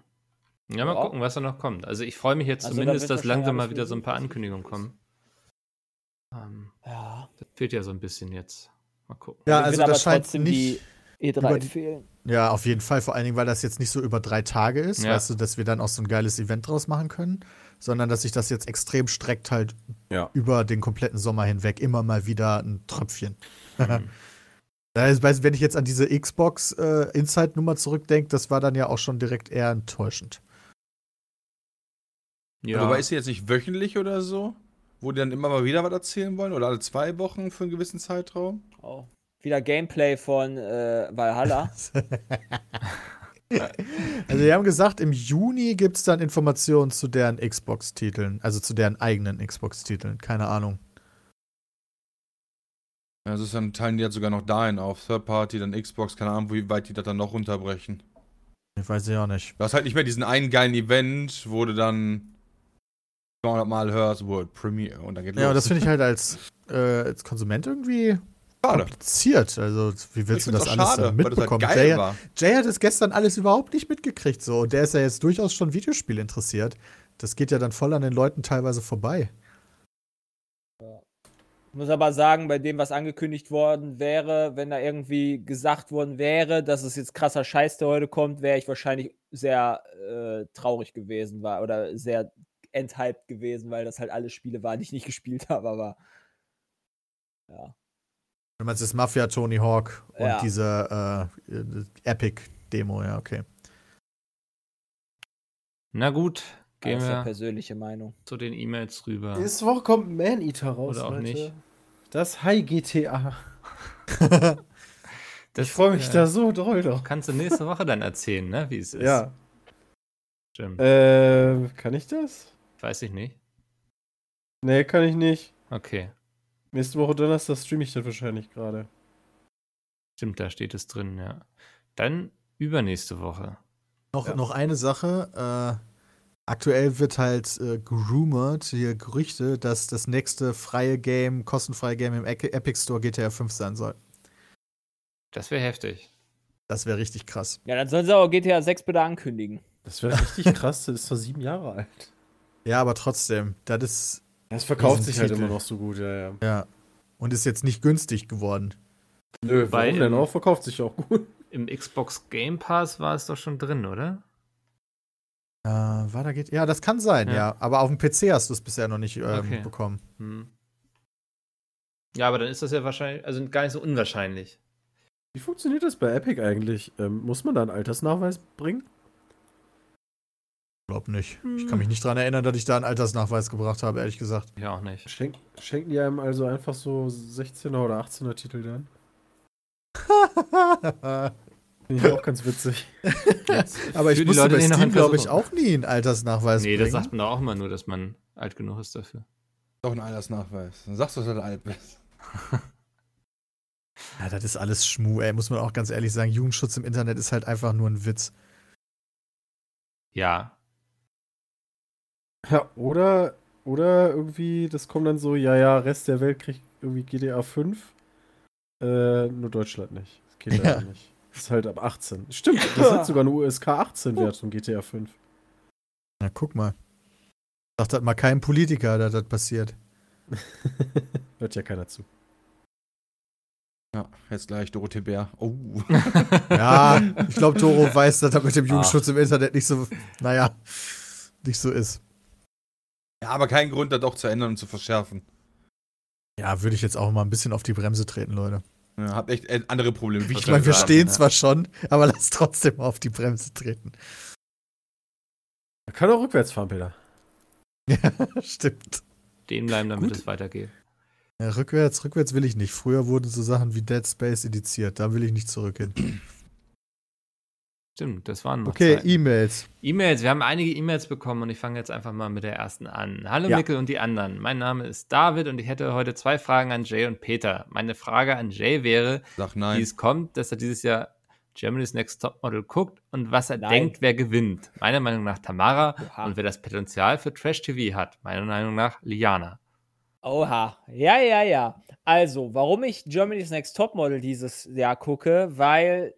Ja, mal gucken, was da noch kommt. Also ich freue mich jetzt Also zumindest, dass langsam mal wieder so ein paar Ankündigungen kommen. Ähm, Ja. das fehlt ja so ein bisschen jetzt. Mal gucken. Ja, also das scheint trotzdem nicht. die E3 über die- fehlen. Ja, auf jeden Fall. Vor allen Dingen, weil das jetzt nicht so über drei Tage ist, Ja. weißt du, dass wir dann auch so ein geiles Event draus machen können, sondern dass sich das jetzt extrem streckt halt Ja. über den kompletten Sommer hinweg immer mal wieder ein Tröpfchen. Hm. Du, wenn ich jetzt an diese Xbox äh, Inside-Nummer zurückdenke, das war dann ja auch schon direkt eher enttäuschend. Ja, Wobei ist sie jetzt nicht wöchentlich oder so? Wo die dann immer mal wieder was erzählen wollen? Oder alle zwei Wochen für einen gewissen Zeitraum? Oh. Wieder Gameplay von äh, Valhalla. Also, die haben gesagt, im Juni gibt es dann Informationen zu deren Xbox-Titeln, also zu deren eigenen Xbox-Titeln. Keine Ahnung. Ja, Also dann teilen die jetzt sogar noch dahin auf. Third Party, dann Xbox, keine Ahnung, wie weit die das dann noch runterbrechen. Ich weiß ich auch nicht. Du hast halt nicht mehr diesen einen geilen Event, wo du dann 200 Mal hörst, World Premiere und dann geht Ja, und los. das finde ich halt als, äh, als Konsument irgendwie schade. kompliziert. Also, wie Ich willst du das alles schade, dann weil das halt mitbekommen? geil Jay, war. Jay hat es gestern alles überhaupt nicht mitgekriegt. So. Und der ist ja jetzt durchaus schon Videospiel interessiert. Das geht ja dann voll an den Leuten teilweise vorbei. Ich muss aber sagen, bei dem, was angekündigt worden wäre, wenn da irgendwie gesagt worden wäre, dass es jetzt krasser Scheiß, der heute kommt, wäre ich wahrscheinlich sehr äh, traurig gewesen war oder sehr enthyped gewesen, weil das halt alle Spiele waren, die ich nicht gespielt habe, aber ja. Du meinst das Mafia Tony Hawk und Ja. diese äh, Epic-Demo, ja, okay. Na gut, gehen ja wir persönliche Meinung. zu den E-Mails rüber. Nächste Woche kommt Man-Eater raus, Oder auch Leute. nicht. Das High GTA. Das Ich freue mich äh, da so doll doch. Kannst du nächste Woche dann erzählen, ne, wie es ist. Ja. Stimmt. Äh, kann ich das? Weiß ich nicht. Nee, kann ich nicht. Okay. Nächste Woche Donnerstag streame ich das wahrscheinlich gerade. Stimmt, da steht es drin, ja. Dann übernächste Woche. Noch, Ja. noch eine Sache. Äh, aktuell wird halt äh, gerumort, hier Gerüchte, dass das nächste freie Game, kostenfreie Game im Epic Store GTA 5 sein soll. Das wäre heftig. Das wäre richtig krass. Ja, dann sollen sie auch GTA 6 bitte ankündigen. Das wäre richtig krass, das ist zwar sieben Jahre alt. Ja, aber trotzdem, das ist, Das verkauft sich halt Titel. immer noch so gut, ja, ja. ja. Und ist jetzt nicht günstig geworden. Nö, Weil warum denn im- auch? Verkauft sich auch gut. Im Xbox Game Pass war es doch schon drin, oder? Äh, war da geht. Ja, das kann sein, Ja. ja. Aber auf dem PC hast du es bisher noch nicht ähm, Okay. bekommen. Hm. Ja, aber dann ist das ja wahrscheinlich, also gar nicht so unwahrscheinlich. Wie funktioniert das bei Epic eigentlich? Ähm, muss man da einen Altersnachweis bringen? Glaub nicht. Ich Hm. kann mich nicht dran erinnern, dass ich da einen Altersnachweis gebracht habe, ehrlich gesagt. Ja, auch nicht. Schenk, schenken die einem also einfach so 16er oder 18er Titel dann? Finde ich auch ganz witzig. aber ich musste Leute, bei Steam, glaube ich, auch nie einen Altersnachweis Nee, das bringen. sagt man doch auch immer nur, dass man alt genug ist dafür. Doch ein Altersnachweis. Dann sagst du, dass du alt bist. Ja, das ist alles Schmu, ey, muss man auch ganz ehrlich sagen. Jugendschutz im Internet ist halt einfach nur ein Witz. Ja. Ja, oder, oder irgendwie, das kommt dann so, ja, ja, Rest der Welt kriegt irgendwie GTA 5. Äh, nur Deutschland nicht. Das geht Ja. leider nicht. Das ist halt ab 18. Stimmt, das hat sogar eine USK 18 Wert von GTA 5. Na, guck mal. Sagt halt mal kein Politiker, dass das passiert. Hört ja keiner zu. Ja, jetzt gleich Dorothee Bär. Oh. Ja, ich glaube, Toro weiß, dass das mit dem Ach. Jugendschutz im Internet nicht so, naja, nicht so ist. Ja, aber kein Grund, das doch zu ändern und zu verschärfen. Ja, würde ich jetzt auch mal ein bisschen auf die Bremse treten, Leute. Ja, hab echt äh, andere Probleme. Ich meine, wir stehen ja. zwar schon, aber lass trotzdem mal auf die Bremse treten. Er kann auch rückwärts fahren, Peter. Ja, stimmt. Stehen bleiben, damit Gut. es weitergeht. Ja, rückwärts, rückwärts will ich nicht. Früher wurden so Sachen wie Dead Space indiziert. Da will ich nicht zurück hin. Stimmt, das waren noch Okay. E-Mails. E-Mails, wir haben einige E-Mails bekommen und ich fange jetzt einfach mal mit der ersten an. Hallo Ja. Mickel und die anderen. Mein Name ist David und ich hätte heute zwei Fragen an Jay und Peter. Meine Frage an Jay wäre, Sag wie nein. es kommt, dass er dieses Jahr Germany's Next Topmodel guckt und was er Nein. denkt, wer gewinnt. Meiner Meinung nach Tamara Oha. und wer das Potenzial für Trash-TV hat. Meiner Meinung nach Liana. Oha. Ja, ja, ja. Also, warum ich Germany's Next Topmodel dieses Jahr gucke, weil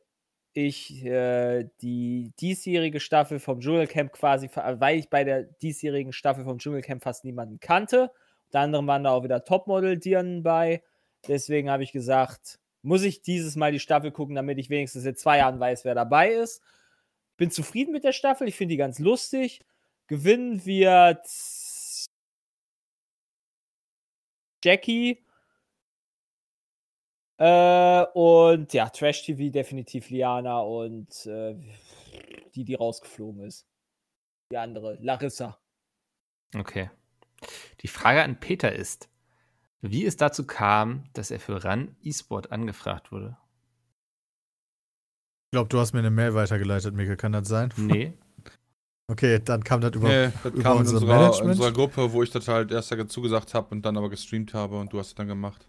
ich äh, die diesjährige Staffel vom Dschungelcamp quasi, weil ich bei der diesjährigen Staffel vom Dschungelcamp fast niemanden kannte. Unter anderem waren da auch wieder Topmodel-Dirnen bei. Deswegen habe ich gesagt, muss ich dieses Mal die Staffel gucken, damit ich wenigstens in zwei Jahren weiß, wer dabei ist. Bin zufrieden mit der Staffel, ich finde die ganz lustig. Gewinnen wird Jackie. Äh, und ja, Trash TV definitiv Liana und äh, die, die rausgeflogen ist. Die andere, Larissa. Okay. Die Frage an Peter ist, wie es dazu kam, dass er für RAN E-Sport angefragt wurde. Ich glaube, du hast mir eine Mail weitergeleitet, Mikkel. Kann das sein? Nee, Okay, dann kam das über. Nee, das über kam in unser unserer, Management? unserer Gruppe, wo ich das halt erst dazu gesagt habe und dann aber gestreamt habe und du hast es dann gemacht.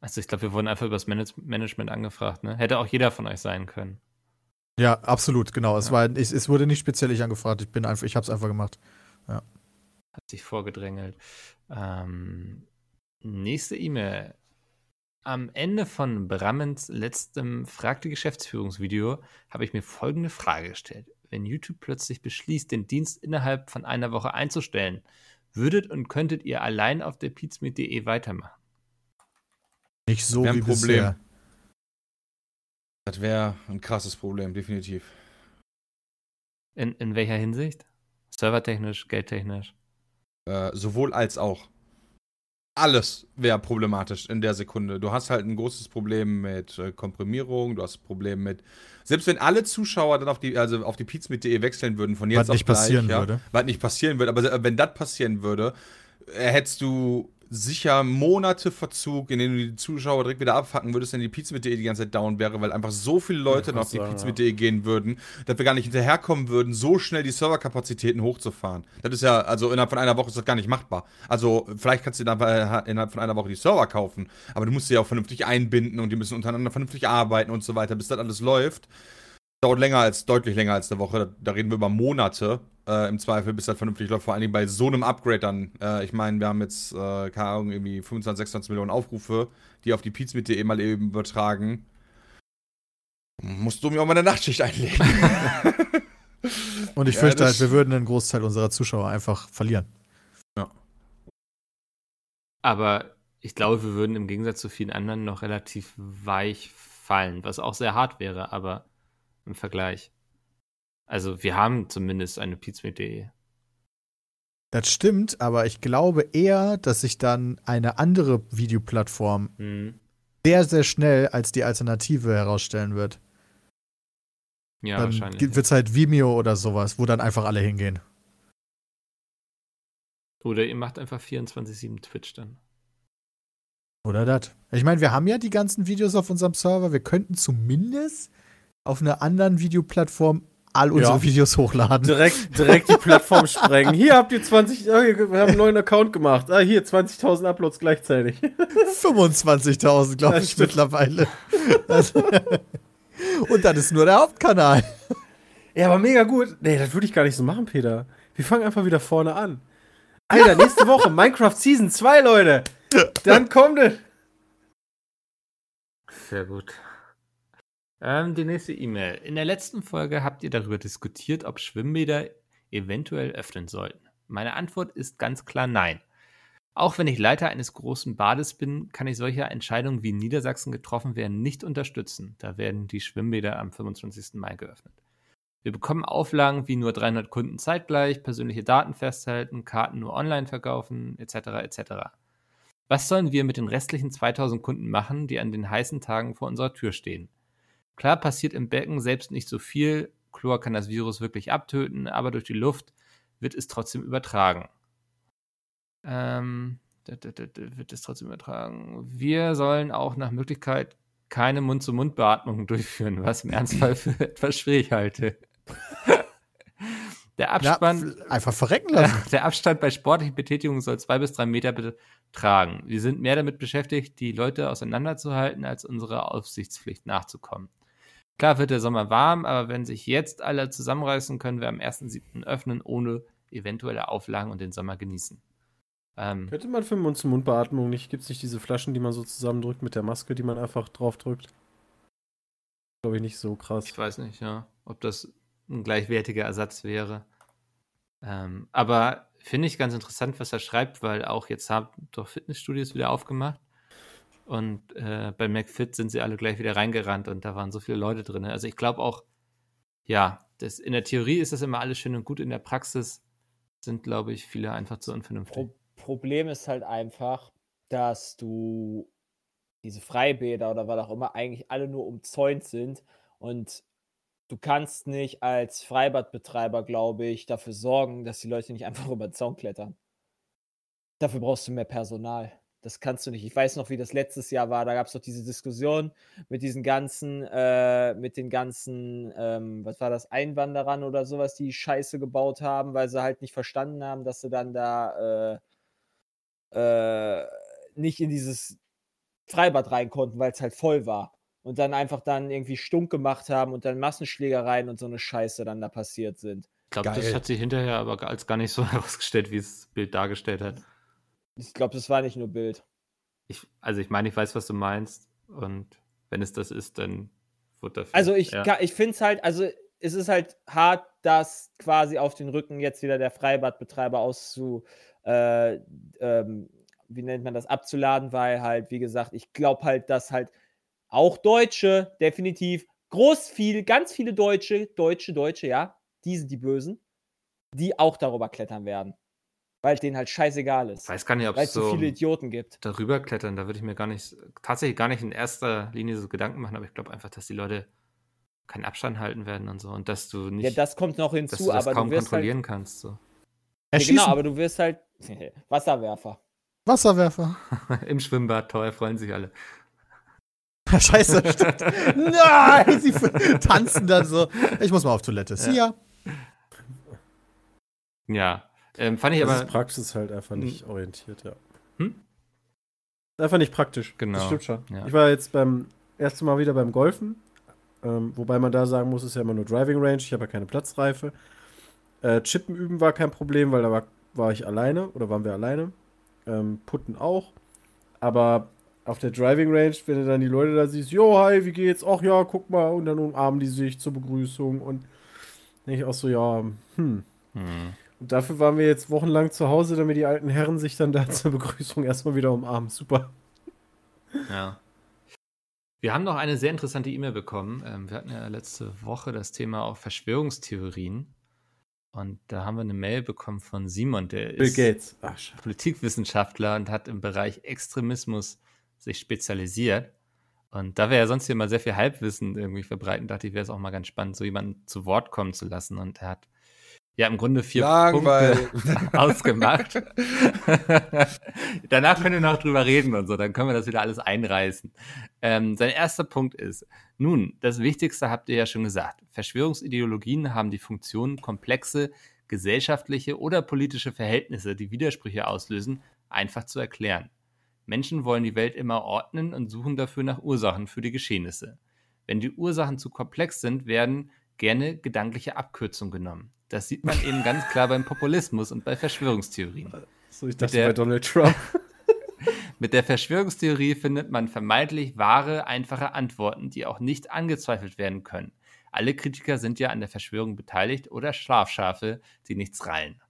Also ich glaube, wir wurden einfach übers Manage Management angefragt. Ne? Hätte auch jeder von euch sein können. Ja, absolut, genau. Es, Ja. war, es, es wurde nicht speziell ich angefragt. Ich bin einfach, ich habe es einfach gemacht. Hat sich vorgedrängelt. Ähm, nächste E-Mail. Am Ende von Brammens letztem Frag die Geschäftsführungsvideo habe ich mir folgende Frage gestellt. Wenn YouTube plötzlich beschließt, den Dienst innerhalb von einer Woche einzustellen, würdet und könntet ihr allein auf der pizmeet.de weitermachen? Nicht so Wär ein wie Problem. bisher. Das wäre ein krasses Problem, definitiv. In, in welcher Hinsicht? Servertechnisch, geldtechnisch? Äh, sowohl als auch. Alles wäre problematisch in der Sekunde. Du hast halt ein großes Problem mit äh, Komprimierung, du hast ein Problem mit. Selbst wenn alle Zuschauer dann auf die, also auf die pizmeet.de wechseln würden, von jetzt Was auf nicht gleich, passieren ja, würde. Was nicht passieren würde, aber se- wenn das passieren würde, äh, hättest du sicher Monate Verzug, in denen du die Zuschauer direkt wieder abfacken würdest, wenn die pizmeet.de die ganze Zeit down wäre, weil einfach so viele Leute noch auf die sagen, ja. pizmeet.de gehen würden, dass wir gar nicht hinterherkommen würden, so schnell die Serverkapazitäten hochzufahren. Das ist ja, also innerhalb von einer Woche ist das gar nicht machbar. Also vielleicht kannst du dann innerhalb von einer Woche die Server kaufen, aber du musst sie ja auch vernünftig einbinden und die müssen untereinander vernünftig arbeiten und so weiter, bis das alles läuft. Dauert länger als, deutlich länger als eine Woche. Da reden wir über Monate äh, im Zweifel, bis das vernünftig läuft. Vor allen Dingen bei so einem Upgrade dann. Äh, ich meine, wir haben jetzt, äh, keine Ahnung, irgendwie 25, 26 Millionen Aufrufe, die auf die pizmeet.de mal eben übertragen. Musst du mir auch mal eine Nachtschicht einlegen. Und ich Ja, fürchte halt, wir würden einen Großteil unserer Zuschauer einfach verlieren. Aber ich glaube, wir würden im Gegensatz zu vielen anderen noch relativ weich fallen, was auch sehr hart wäre, aber im Vergleich. Also wir haben zumindest eine pizmeet.de. Das stimmt, aber ich glaube eher, dass sich dann eine andere Videoplattform Hm. sehr, sehr schnell als die Alternative herausstellen wird. Ja, dann wahrscheinlich. wird es halt Vimeo oder sowas, wo dann einfach alle hingehen. Oder ihr macht einfach 24-7 Twitch dann. Oder das. Ich meine, wir haben ja die ganzen Videos auf unserem Server. Wir könnten zumindest auf einer anderen Videoplattform all unsere Ja. Videos hochladen. Direkt, direkt die Plattform sprengen. Hier habt ihr 20, ah, hier, wir haben einen neuen Account gemacht. Ah, hier 20.000 Uploads gleichzeitig. 25.000, glaube ich, mittlerweile. Und dann ist nur der Hauptkanal. Ja, aber mega gut. Nee, das würde ich gar nicht so machen, Peter. Wir fangen einfach wieder vorne an. Alter, nächste Woche Minecraft Season 2, Leute. Dann kommt es. Sehr gut. Ähm, die nächste E-Mail. In der letzten Folge habt ihr darüber diskutiert, ob Schwimmbäder eventuell öffnen sollten. Meine Antwort ist ganz klar nein. Auch wenn ich Leiter eines großen Bades bin, kann ich solche Entscheidungen wie in Niedersachsen getroffen werden nicht unterstützen. Da werden die Schwimmbäder am 25. Mai geöffnet. Wir bekommen Auflagen wie nur 300 Kunden zeitgleich, persönliche Daten festhalten, Karten nur online verkaufen, etc. etc. Was sollen wir mit den restlichen 2000 Kunden machen, die an den heißen Tagen vor unserer Tür stehen? Klar passiert im Becken selbst nicht so viel, Chlor kann das Virus wirklich abtöten, aber durch die Luft wird es trotzdem übertragen. Ähm, wird es trotzdem übertragen. Wir sollen auch nach Möglichkeit keine Mund-zu-Mund-Beatmung durchführen, was im Ernstfall für etwas schwierig halte. Der Abspann. Ja, einfach verrecken lassen. Der Abstand bei sportlichen Betätigungen soll zwei bis drei Meter betragen. Wir sind mehr damit beschäftigt, die Leute auseinanderzuhalten, als unserer Aufsichtspflicht nachzukommen. Klar wird der Sommer warm, aber wenn sich jetzt alle zusammenreißen, können wir am 1.7. öffnen, ohne eventuelle Auflagen und den Sommer genießen. Ähm, Könnte man für Mund-zu-Mund-Beatmung nicht, gibt es nicht diese Flaschen, die man so zusammendrückt mit der Maske, die man einfach draufdrückt? Glaube ich nicht so krass. Ich weiß nicht, ja, ob das ein gleichwertiger Ersatz wäre. Ähm, aber finde ich ganz interessant, was er schreibt, weil auch jetzt haben doch Fitnessstudios wieder aufgemacht. Und äh, bei McFit sind sie alle gleich wieder reingerannt und da waren so viele Leute drin. Also ich glaube auch, ja, das, in der Theorie ist das immer alles schön und gut, in der Praxis sind, glaube ich, viele einfach zu unvernünftig. Pro Problem ist halt einfach, dass du diese Freibäder oder was auch immer eigentlich alle nur umzäunt sind und du kannst nicht als Freibadbetreiber, glaube ich, dafür sorgen, dass die Leute nicht einfach über den Zaun klettern. Dafür brauchst du mehr Personal. Das kannst du nicht. Ich weiß noch, wie das letztes Jahr war. Da gab es doch diese Diskussion mit diesen ganzen, äh, mit den ganzen, ähm, was war das, Einwanderern oder sowas, die Scheiße gebaut haben, weil sie halt nicht verstanden haben, dass sie dann da äh, äh, nicht in dieses Freibad rein konnten, weil es halt voll war. Und dann einfach dann irgendwie stunk gemacht haben und dann Massenschlägereien und so eine Scheiße dann da passiert sind. Ich glaube, das hat sich hinterher aber als gar nicht so herausgestellt, wie es das Bild dargestellt hat. Ich glaube, das war nicht nur Bild. Ich, also ich meine, ich weiß, was du meinst. Und wenn es das ist, dann wird dafür. Also ich, ja. ich finde es halt, also es ist halt hart, das quasi auf den Rücken jetzt wieder der Freibadbetreiber auszu, äh, ähm, wie nennt man das, abzuladen, weil halt, wie gesagt, ich glaube halt, dass halt auch Deutsche, definitiv, groß viel, ganz viele Deutsche, Deutsche, Deutsche, ja, die sind die Bösen, die auch darüber klettern werden weil es denen halt scheißegal ist. Ich weiß gar nicht, ob es so viele Idioten gibt. Darüber klettern, da würde ich mir gar nicht, tatsächlich gar nicht in erster Linie so Gedanken machen, aber ich glaube einfach, dass die Leute keinen Abstand halten werden und so und dass du nicht. Ja, das kommt noch hinzu, dass du das aber kaum du wirst kontrollieren halt, kannst. So. Ja, genau, aber du wirst halt Wasserwerfer. Wasserwerfer. Im Schwimmbad, toll, freuen sich alle. Scheiße, stimmt. Nein, sie tanzen dann so. Ich muss mal auf Toilette. See ja. Ja, ähm, fand ich das aber. ist Praxis halt einfach nicht hm. orientiert, ja. Hm? Einfach nicht praktisch. Genau. Das stimmt schon. Ja. Ich war jetzt beim ersten Mal wieder beim Golfen. Ähm, wobei man da sagen muss, es ist ja immer nur Driving Range. Ich habe ja keine Platzreife. Äh, Chippen üben war kein Problem, weil da war, war ich alleine oder waren wir alleine. Ähm, Putten auch. Aber auf der Driving Range, wenn du dann die Leute da siehst, jo, hi, wie geht's? Ach ja, guck mal. Und dann umarmen die sich zur Begrüßung. Und denke ich auch so, ja, hm. hm. Und dafür waren wir jetzt wochenlang zu Hause, damit die alten Herren sich dann da zur Begrüßung erstmal wieder umarmen. Super. Ja. Wir haben noch eine sehr interessante E-Mail bekommen. Ähm, wir hatten ja letzte Woche das Thema auch Verschwörungstheorien. Und da haben wir eine Mail bekommen von Simon, der Bill ist Gates. Ach, Politikwissenschaftler und hat im Bereich Extremismus sich spezialisiert. Und da wir ja sonst hier mal sehr viel Halbwissen irgendwie verbreiten, dachte ich, wäre es auch mal ganz spannend, so jemanden zu Wort kommen zu lassen. Und er hat ja, im Grunde vier Langweil. Punkte ausgemacht. Danach können wir noch drüber reden und so, dann können wir das wieder alles einreißen. Ähm, sein erster Punkt ist, nun, das Wichtigste habt ihr ja schon gesagt. Verschwörungsideologien haben die Funktion, komplexe gesellschaftliche oder politische Verhältnisse, die Widersprüche auslösen, einfach zu erklären. Menschen wollen die Welt immer ordnen und suchen dafür nach Ursachen für die Geschehnisse. Wenn die Ursachen zu komplex sind, werden gerne gedankliche Abkürzungen genommen. Das sieht man eben ganz klar beim Populismus und bei Verschwörungstheorien. So, ich dachte der, bei Donald Trump. mit der Verschwörungstheorie findet man vermeintlich wahre, einfache Antworten, die auch nicht angezweifelt werden können. Alle Kritiker sind ja an der Verschwörung beteiligt oder Schlafschafe, die nichts rallen.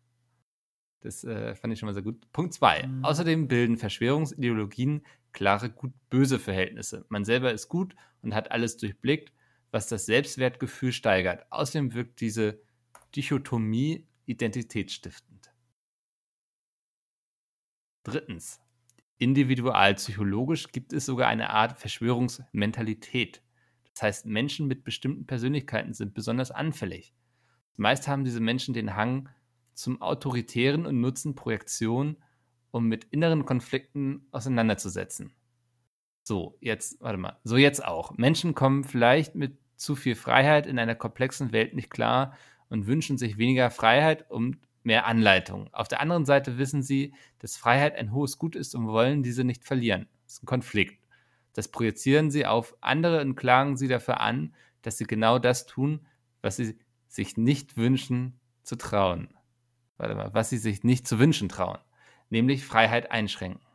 Das äh, fand ich schon mal sehr gut. Punkt 2. Mhm. Außerdem bilden Verschwörungsideologien klare Gut-Böse Verhältnisse. Man selber ist gut und hat alles durchblickt, was das Selbstwertgefühl steigert. Außerdem wirkt diese Dichotomie identitätsstiftend. Drittens. individualpsychologisch gibt es sogar eine Art Verschwörungsmentalität. Das heißt, Menschen mit bestimmten Persönlichkeiten sind besonders anfällig. Meist haben diese Menschen den Hang zum Autoritären und nutzen Projektion, um mit inneren Konflikten auseinanderzusetzen. So, jetzt, warte mal, so jetzt auch. Menschen kommen vielleicht mit zu viel Freiheit in einer komplexen Welt nicht klar und wünschen sich weniger Freiheit und mehr Anleitung. Auf der anderen Seite wissen sie, dass Freiheit ein hohes Gut ist und wollen diese nicht verlieren. Das ist ein Konflikt. Das projizieren sie auf andere und klagen sie dafür an, dass sie genau das tun, was sie sich nicht wünschen zu trauen. Warte mal, was sie sich nicht zu wünschen trauen, nämlich Freiheit einschränken.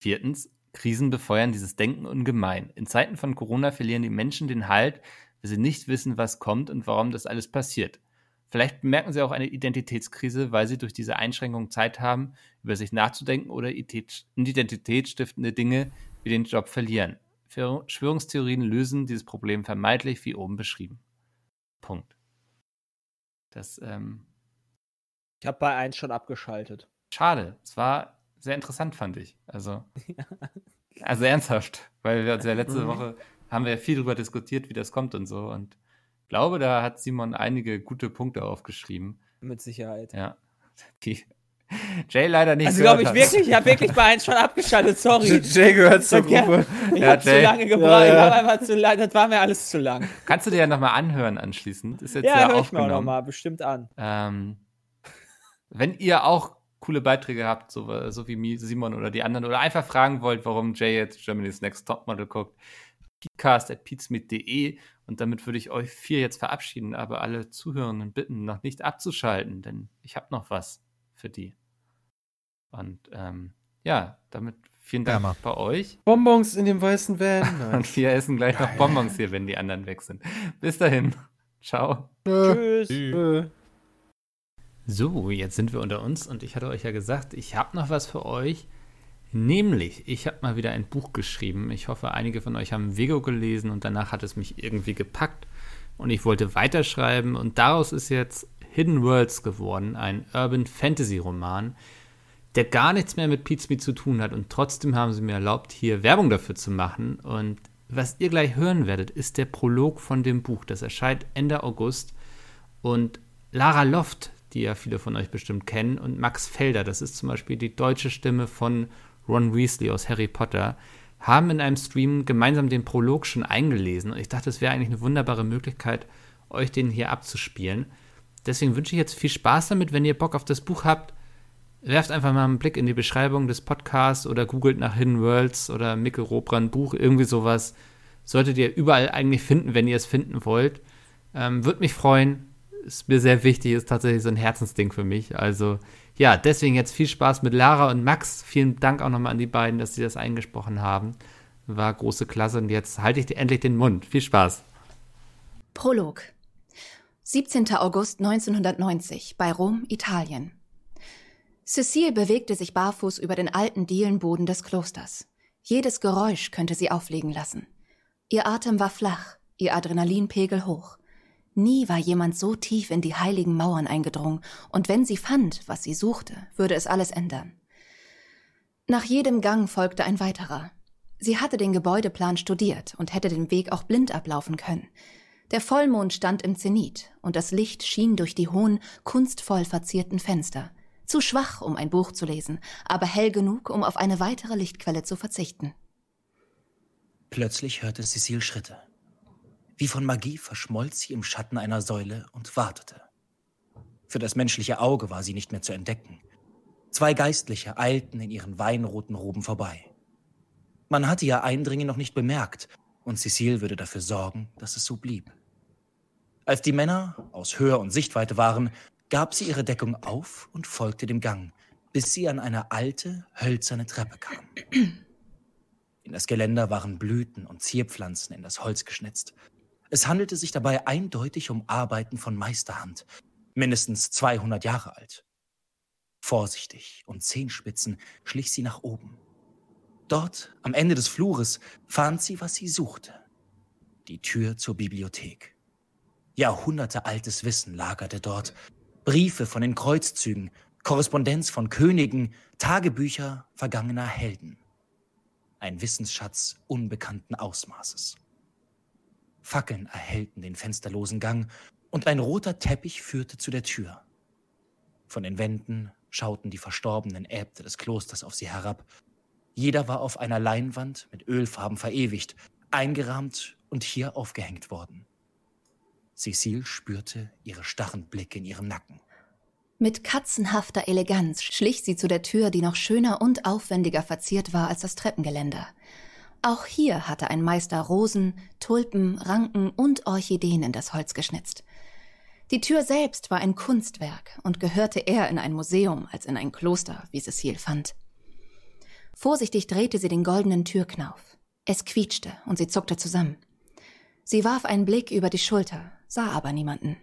Viertens, Krisen befeuern dieses Denken ungemein. In Zeiten von Corona verlieren die Menschen den Halt, weil sie nicht wissen, was kommt und warum das alles passiert. Vielleicht bemerken sie auch eine Identitätskrise, weil sie durch diese Einschränkungen Zeit haben, über sich nachzudenken oder identitätsstiftende Dinge wie den Job verlieren. Verschwörungstheorien lösen dieses Problem vermeintlich wie oben beschrieben. Punkt. Das, ähm, Ich habe bei 1 schon abgeschaltet. schade. Es war sehr interessant, fand ich. Also, also ernsthaft, weil wir uns ja letzte Mhm. Woche haben wir ja viel darüber diskutiert, wie das kommt und so. Und ich glaube, da hat Simon einige gute Punkte aufgeschrieben. Mit Sicherheit. Ja. Die Jay leider nicht. Also glaube ich hat. wirklich, ich habe wirklich bei 1 schon abgeschaltet, sorry. Jay gehört zur. Gruppe. Ich Ja, habe zu lange gebraucht, Ja, ich ja. habe einfach zu lange, das war mir alles zu lang. Kannst du dir ja nochmal anhören anschließend. Ist jetzt Ja, ja, höre ich mir auch nochmal bestimmt an. Ähm, wenn ihr auch coole Beiträge habt, so, so wie Simon oder die anderen, oder einfach fragen wollt, warum Jay jetzt Germany's Next Topmodel guckt, podcast.peatsmith.de und damit würde ich euch vier jetzt verabschieden, aber alle Zuhörenden bitten, noch nicht abzuschalten, denn ich habe noch was für die. Und ähm, ja, damit vielen Dank Wärmer. bei euch. Bonbons in dem weißen Van. Und wir essen gleich noch Bonbons hier, wenn die anderen weg sind. Bis dahin. Ciao. Tschüss. Äh, So, jetzt sind wir unter uns und ich hatte euch ja gesagt, ich habe noch was für euch. Nämlich, ich habe mal wieder ein Buch geschrieben. Ich hoffe, einige von euch haben Vego gelesen und danach hat es mich irgendwie gepackt. Und ich wollte weiterschreiben. Und daraus ist jetzt Hidden Worlds geworden, ein Urban Fantasy Roman, der gar nichts mehr mit Pizza zu tun hat. Und trotzdem haben sie mir erlaubt, hier Werbung dafür zu machen. Und was ihr gleich hören werdet, ist der Prolog von dem Buch. Das erscheint Ende August. Und Lara Loft, die ja viele von euch bestimmt kennen, und Max Felder, das ist zum Beispiel die deutsche Stimme von Ron Weasley aus Harry Potter, haben in einem Stream gemeinsam den Prolog schon eingelesen. Und ich dachte, es wäre eigentlich eine wunderbare Möglichkeit, euch den hier abzuspielen. Deswegen wünsche ich jetzt viel Spaß damit. Wenn ihr Bock auf das Buch habt, werft einfach mal einen Blick in die Beschreibung des Podcasts oder googelt nach Hidden Worlds oder Mikkel Robran Buch, irgendwie sowas. Solltet ihr überall eigentlich finden, wenn ihr es finden wollt. Ähm, Würde mich freuen. Ist mir sehr wichtig, ist tatsächlich so ein Herzensding für mich. Also ja, deswegen jetzt viel Spaß mit Lara und Max. Vielen Dank auch nochmal an die beiden, dass sie das eingesprochen haben. War große Klasse und jetzt halte ich endlich den Mund. Viel Spaß. Prolog. 17. August 1990 bei Rom, Italien. Cecile bewegte sich barfuß über den alten Dielenboden des Klosters. Jedes Geräusch könnte sie auflegen lassen. Ihr Atem war flach, ihr Adrenalinpegel hoch. Nie war jemand so tief in die heiligen Mauern eingedrungen, und wenn sie fand, was sie suchte, würde es alles ändern. Nach jedem Gang folgte ein weiterer. Sie hatte den Gebäudeplan studiert und hätte den Weg auch blind ablaufen können. Der Vollmond stand im Zenit und das Licht schien durch die hohen, kunstvoll verzierten Fenster. Zu schwach, um ein Buch zu lesen, aber hell genug, um auf eine weitere Lichtquelle zu verzichten. Plötzlich hörte Cecile Schritte. Wie von Magie verschmolz sie im Schatten einer Säule und wartete. Für das menschliche Auge war sie nicht mehr zu entdecken. Zwei Geistliche eilten in ihren weinroten Roben vorbei. Man hatte ihr Eindringen noch nicht bemerkt, und Cecile würde dafür sorgen, dass es so blieb. Als die Männer aus Höhe und Sichtweite waren, gab sie ihre Deckung auf und folgte dem Gang, bis sie an eine alte, hölzerne Treppe kam. In das Geländer waren Blüten und Zierpflanzen in das Holz geschnitzt. Es handelte sich dabei eindeutig um Arbeiten von Meisterhand, mindestens 200 Jahre alt. Vorsichtig und Zehenspitzen schlich sie nach oben. Dort, am Ende des Flures, fand sie, was sie suchte. Die Tür zur Bibliothek. Jahrhundertealtes Wissen lagerte dort. Briefe von den Kreuzzügen, Korrespondenz von Königen, Tagebücher vergangener Helden. Ein Wissensschatz unbekannten Ausmaßes. Fackeln erhellten den fensterlosen Gang und ein roter Teppich führte zu der Tür. Von den Wänden schauten die verstorbenen Äbte des Klosters auf sie herab. Jeder war auf einer Leinwand mit Ölfarben verewigt, eingerahmt und hier aufgehängt worden. Cecile spürte ihre starren Blicke in ihrem Nacken. Mit katzenhafter Eleganz schlich sie zu der Tür, die noch schöner und aufwendiger verziert war als das Treppengeländer. Auch hier hatte ein Meister Rosen, Tulpen, Ranken und Orchideen in das Holz geschnitzt. Die Tür selbst war ein Kunstwerk und gehörte eher in ein Museum als in ein Kloster, wie Cecile fand. Vorsichtig drehte sie den goldenen Türknauf. Es quietschte und sie zuckte zusammen. Sie warf einen Blick über die Schulter, sah aber niemanden.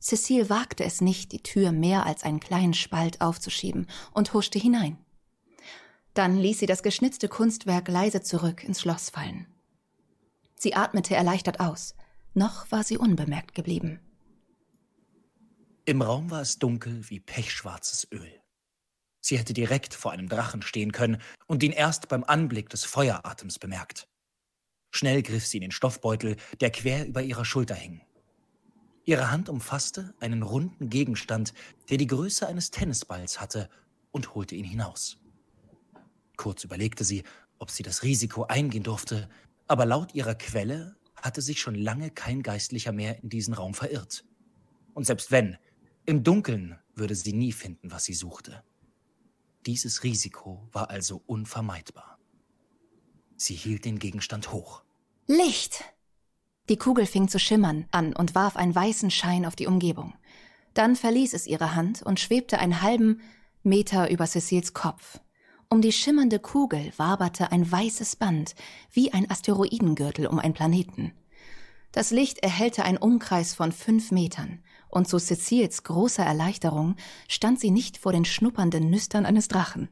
Cecile wagte es nicht, die Tür mehr als einen kleinen Spalt aufzuschieben und huschte hinein. Dann ließ sie das geschnitzte Kunstwerk leise zurück ins Schloss fallen. Sie atmete erleichtert aus. Noch war sie unbemerkt geblieben. Im Raum war es dunkel wie pechschwarzes Öl. Sie hätte direkt vor einem Drachen stehen können und ihn erst beim Anblick des Feueratems bemerkt. Schnell griff sie in den Stoffbeutel, der quer über ihrer Schulter hing. Ihre Hand umfasste einen runden Gegenstand, der die Größe eines Tennisballs hatte, und holte ihn hinaus. Kurz überlegte sie, ob sie das Risiko eingehen durfte, aber laut ihrer Quelle hatte sich schon lange kein Geistlicher mehr in diesen Raum verirrt. Und selbst wenn, im Dunkeln würde sie nie finden, was sie suchte. Dieses Risiko war also unvermeidbar. Sie hielt den Gegenstand hoch. Licht! Die Kugel fing zu schimmern an und warf einen weißen Schein auf die Umgebung. Dann verließ es ihre Hand und schwebte einen halben Meter über Cecils Kopf. Um die schimmernde Kugel waberte ein weißes Band, wie ein Asteroidengürtel um einen Planeten. Das Licht erhellte einen Umkreis von fünf Metern, und zu Cecils großer Erleichterung stand sie nicht vor den schnuppernden Nüstern eines Drachen.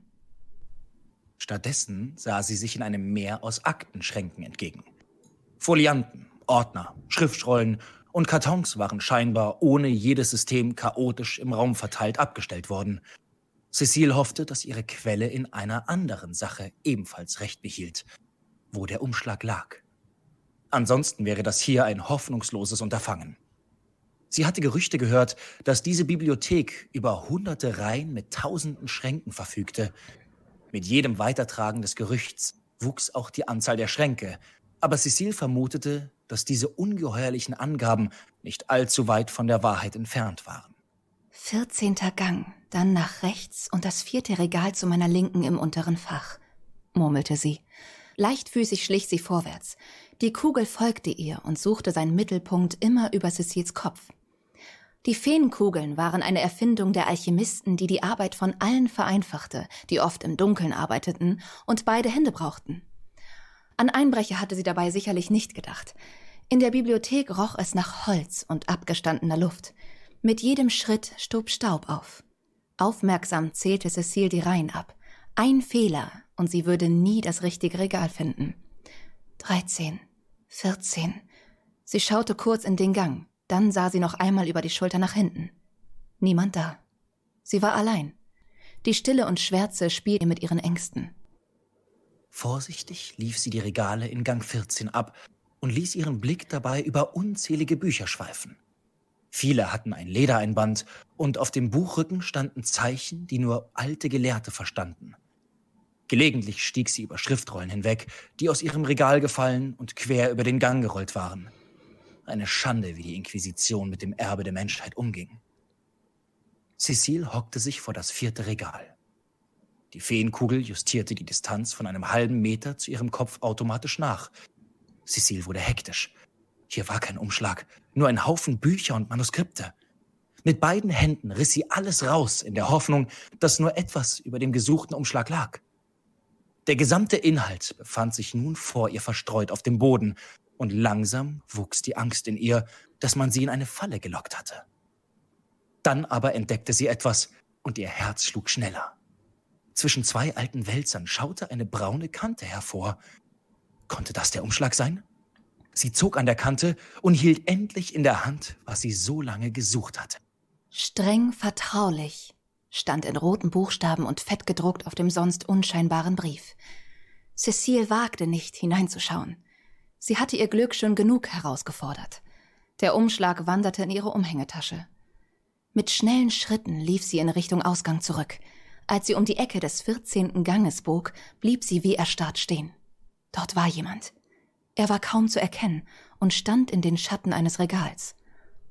Stattdessen sah sie sich in einem Meer aus Aktenschränken entgegen. Folianten, Ordner, Schriftrollen und Kartons waren scheinbar ohne jedes System chaotisch im Raum verteilt abgestellt worden. Cecile hoffte, dass ihre Quelle in einer anderen Sache ebenfalls recht behielt, wo der Umschlag lag. Ansonsten wäre das hier ein hoffnungsloses Unterfangen. Sie hatte Gerüchte gehört, dass diese Bibliothek über hunderte Reihen mit tausenden Schränken verfügte. Mit jedem Weitertragen des Gerüchts wuchs auch die Anzahl der Schränke, aber Cecile vermutete, dass diese ungeheuerlichen Angaben nicht allzu weit von der Wahrheit entfernt waren. Vierzehnter Gang, dann nach rechts und das vierte Regal zu meiner Linken im unteren Fach, murmelte sie. Leichtfüßig schlich sie vorwärts. Die Kugel folgte ihr und suchte seinen Mittelpunkt immer über Cecils Kopf. Die Feenkugeln waren eine Erfindung der Alchemisten, die die Arbeit von allen vereinfachte, die oft im Dunkeln arbeiteten und beide Hände brauchten. An Einbrecher hatte sie dabei sicherlich nicht gedacht. In der Bibliothek roch es nach Holz und abgestandener Luft. Mit jedem Schritt stob Staub auf. Aufmerksam zählte Cecile die Reihen ab. Ein Fehler und sie würde nie das richtige Regal finden. Dreizehn, vierzehn. Sie schaute kurz in den Gang, dann sah sie noch einmal über die Schulter nach hinten. Niemand da. Sie war allein. Die Stille und Schwärze spielte mit ihren Ängsten. Vorsichtig lief sie die Regale in Gang 14 ab und ließ ihren Blick dabei über unzählige Bücher schweifen. Viele hatten ein Ledereinband und auf dem Buchrücken standen Zeichen, die nur alte Gelehrte verstanden. Gelegentlich stieg sie über Schriftrollen hinweg, die aus ihrem Regal gefallen und quer über den Gang gerollt waren. Eine Schande, wie die Inquisition mit dem Erbe der Menschheit umging. Cecile hockte sich vor das vierte Regal. Die Feenkugel justierte die Distanz von einem halben Meter zu ihrem Kopf automatisch nach. Cecile wurde hektisch. Hier war kein Umschlag, nur ein Haufen Bücher und Manuskripte. Mit beiden Händen riss sie alles raus, in der Hoffnung, dass nur etwas über dem gesuchten Umschlag lag. Der gesamte Inhalt befand sich nun vor ihr verstreut auf dem Boden, und langsam wuchs die Angst in ihr, dass man sie in eine Falle gelockt hatte. Dann aber entdeckte sie etwas, und ihr Herz schlug schneller. Zwischen zwei alten Wälzern schaute eine braune Kante hervor. Konnte das der Umschlag sein? Sie zog an der Kante und hielt endlich in der Hand, was sie so lange gesucht hatte. Streng vertraulich. stand in roten Buchstaben und fett gedruckt auf dem sonst unscheinbaren Brief. Cecile wagte nicht, hineinzuschauen. Sie hatte ihr Glück schon genug herausgefordert. Der Umschlag wanderte in ihre Umhängetasche. Mit schnellen Schritten lief sie in Richtung Ausgang zurück. Als sie um die Ecke des vierzehnten Ganges bog, blieb sie wie erstarrt stehen. Dort war jemand. Er war kaum zu erkennen und stand in den Schatten eines Regals.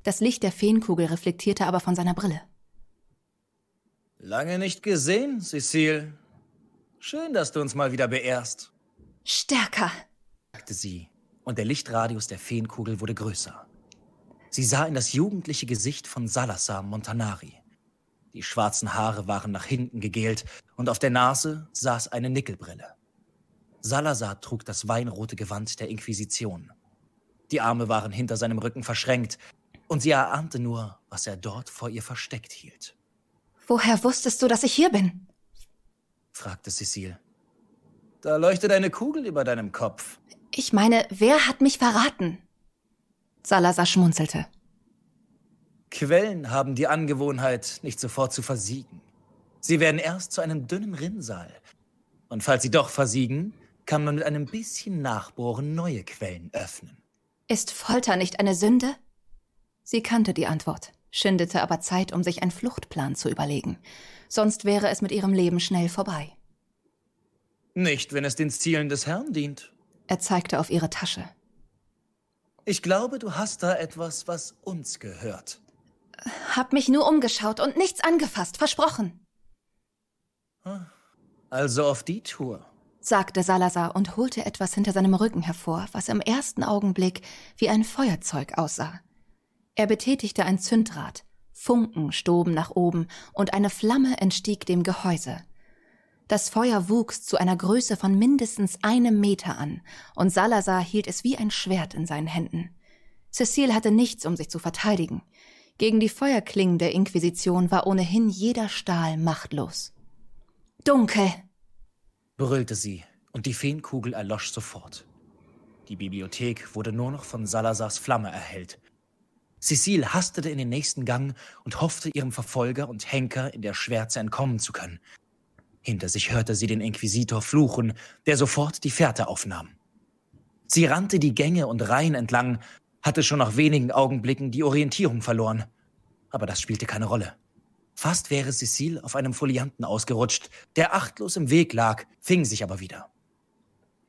Das Licht der Feenkugel reflektierte aber von seiner Brille. Lange nicht gesehen, Cecile. Schön, dass du uns mal wieder beehrst, Stärker! sagte sie, und der Lichtradius der Feenkugel wurde größer. Sie sah in das jugendliche Gesicht von Salazar Montanari. Die schwarzen Haare waren nach hinten gegelt und auf der Nase saß eine Nickelbrille. Salazar trug das weinrote Gewand der Inquisition. Die Arme waren hinter seinem Rücken verschränkt, und sie erahnte nur, was er dort vor ihr versteckt hielt, Woher wusstest du, dass ich hier bin? fragte Cecile. Da leuchtet eine Kugel über deinem Kopf. Ich meine, wer hat mich verraten? Salazar schmunzelte. Quellen haben die Angewohnheit, nicht sofort zu versiegen. Sie werden erst zu einem dünnen Rinnsal. Und falls sie doch versiegen, kann man mit einem bisschen Nachbohren neue Quellen öffnen. Ist Folter nicht eine Sünde? Sie kannte die Antwort, schindete aber Zeit, um sich einen Fluchtplan zu überlegen. Sonst wäre es mit ihrem Leben schnell vorbei. Nicht, wenn es den Zielen des Herrn dient. Er zeigte auf ihre Tasche. Ich glaube, du hast da etwas, was uns gehört. Hab mich nur umgeschaut und nichts angefasst, versprochen, Also auf die Tour. Sagte Salazar und holte etwas hinter seinem Rücken hervor, was im ersten Augenblick wie ein Feuerzeug aussah. Er betätigte ein Zündrad, Funken stoben nach oben und eine Flamme entstieg dem Gehäuse. Das Feuer wuchs zu einer Größe von mindestens einem Meter an, und Salazar hielt es wie ein Schwert in seinen Händen. Cecile hatte nichts, um sich zu verteidigen. Gegen die Feuerklingen der Inquisition war ohnehin jeder Stahl machtlos. Dunkel! Brüllte sie, und die Feenkugel erlosch sofort. Die Bibliothek wurde nur noch von Salazars Flamme erhellt. Cecile hastete in den nächsten Gang und hoffte, ihrem Verfolger und Henker in der Schwärze entkommen zu können. Hinter sich hörte sie den Inquisitor fluchen, der sofort die Fährte aufnahm. Sie rannte die Gänge und Reihen entlang, hatte schon nach wenigen Augenblicken die Orientierung verloren. Aber das spielte keine Rolle. Fast wäre Cecile auf einem Folianten ausgerutscht, der achtlos im Weg lag, fing sich aber wieder.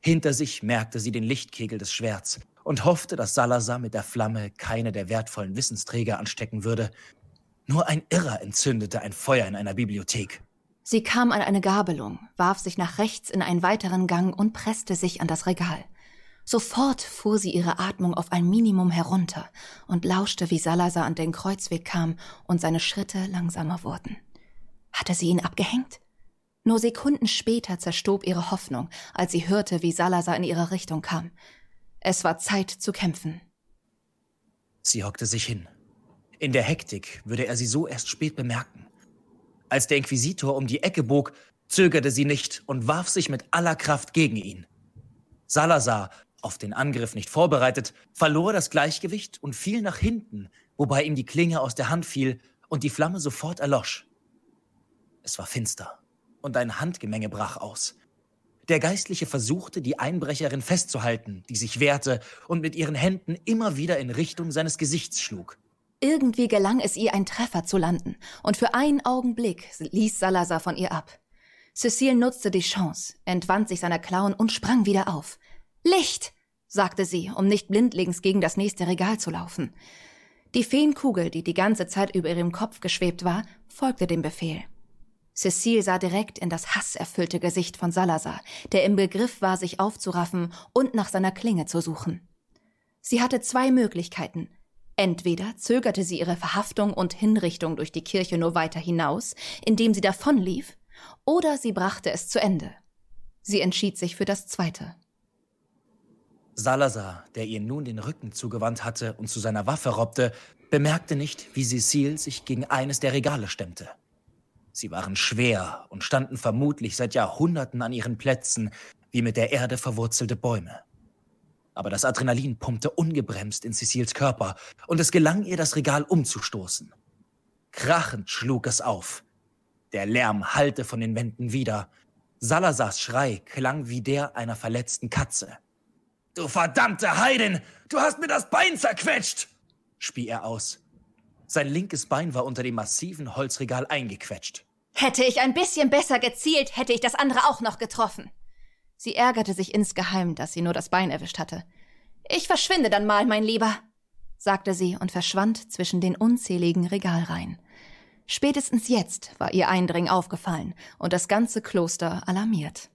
Hinter sich merkte sie den Lichtkegel des Schwerts und hoffte, dass Salazar mit der Flamme keine der wertvollen Wissensträger anstecken würde. Nur ein Irrer entzündete ein Feuer in einer Bibliothek. Sie kam an eine Gabelung, warf sich nach rechts in einen weiteren Gang und presste sich an das Regal. Sofort fuhr sie ihre Atmung auf ein Minimum herunter und lauschte, wie Salazar an den Kreuzweg kam und seine Schritte langsamer wurden. Hatte sie ihn abgehängt? Nur Sekunden später zerstob ihre Hoffnung, als sie hörte, wie Salazar in ihre Richtung kam. Es war Zeit zu kämpfen. Sie hockte sich hin. In der Hektik würde er sie so erst spät bemerken. Als der Inquisitor um die Ecke bog, zögerte sie nicht und warf sich mit aller Kraft gegen ihn. Salazar, auf den Angriff nicht vorbereitet, verlor das Gleichgewicht und fiel nach hinten, wobei ihm die Klinge aus der Hand fiel und die Flamme sofort erlosch. Es war finster und ein Handgemenge brach aus. Der Geistliche versuchte, die Einbrecherin festzuhalten, die sich wehrte und mit ihren Händen immer wieder in Richtung seines Gesichts schlug. Irgendwie gelang es ihr, einen Treffer zu landen, und für einen Augenblick ließ Salazar von ihr ab. Cecile nutzte die Chance, entwand sich seiner Klauen und sprang wieder auf. Licht! sagte sie, um nicht blindlings gegen das nächste Regal zu laufen. Die Feenkugel, die die ganze Zeit über ihrem Kopf geschwebt war, folgte dem Befehl. Cecile sah direkt in das hasserfüllte Gesicht von Salazar, der im Begriff war, sich aufzuraffen und nach seiner Klinge zu suchen. Sie hatte zwei Möglichkeiten. Entweder zögerte sie ihre Verhaftung und Hinrichtung durch die Kirche nur weiter hinaus, indem sie davonlief, oder sie brachte es zu Ende. Sie entschied sich für das Zweite. Salazar, der ihr nun den Rücken zugewandt hatte und zu seiner Waffe robbte, bemerkte nicht, wie Cecile sich gegen eines der Regale stemmte. Sie waren schwer und standen vermutlich seit Jahrhunderten an ihren Plätzen, wie mit der Erde verwurzelte Bäume. Aber das Adrenalin pumpte ungebremst in Cecils Körper und es gelang ihr, das Regal umzustoßen. Krachend schlug es auf. Der Lärm hallte von den Wänden wieder. Salazars Schrei klang wie der einer verletzten Katze. Du verdammte Heidin! Du hast mir das Bein zerquetscht! spie er aus. Sein linkes Bein war unter dem massiven Holzregal eingequetscht. Hätte ich ein bisschen besser gezielt, hätte ich das andere auch noch getroffen. Sie ärgerte sich insgeheim, dass sie nur das Bein erwischt hatte. Ich verschwinde dann mal, mein Lieber, sagte sie und verschwand zwischen den unzähligen Regalreihen. Spätestens jetzt war ihr Eindringen aufgefallen und das ganze Kloster alarmiert.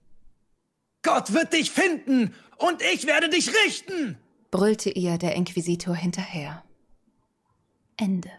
Gott wird dich finden und ich werde dich richten! brüllte ihr der Inquisitor hinterher. Ende.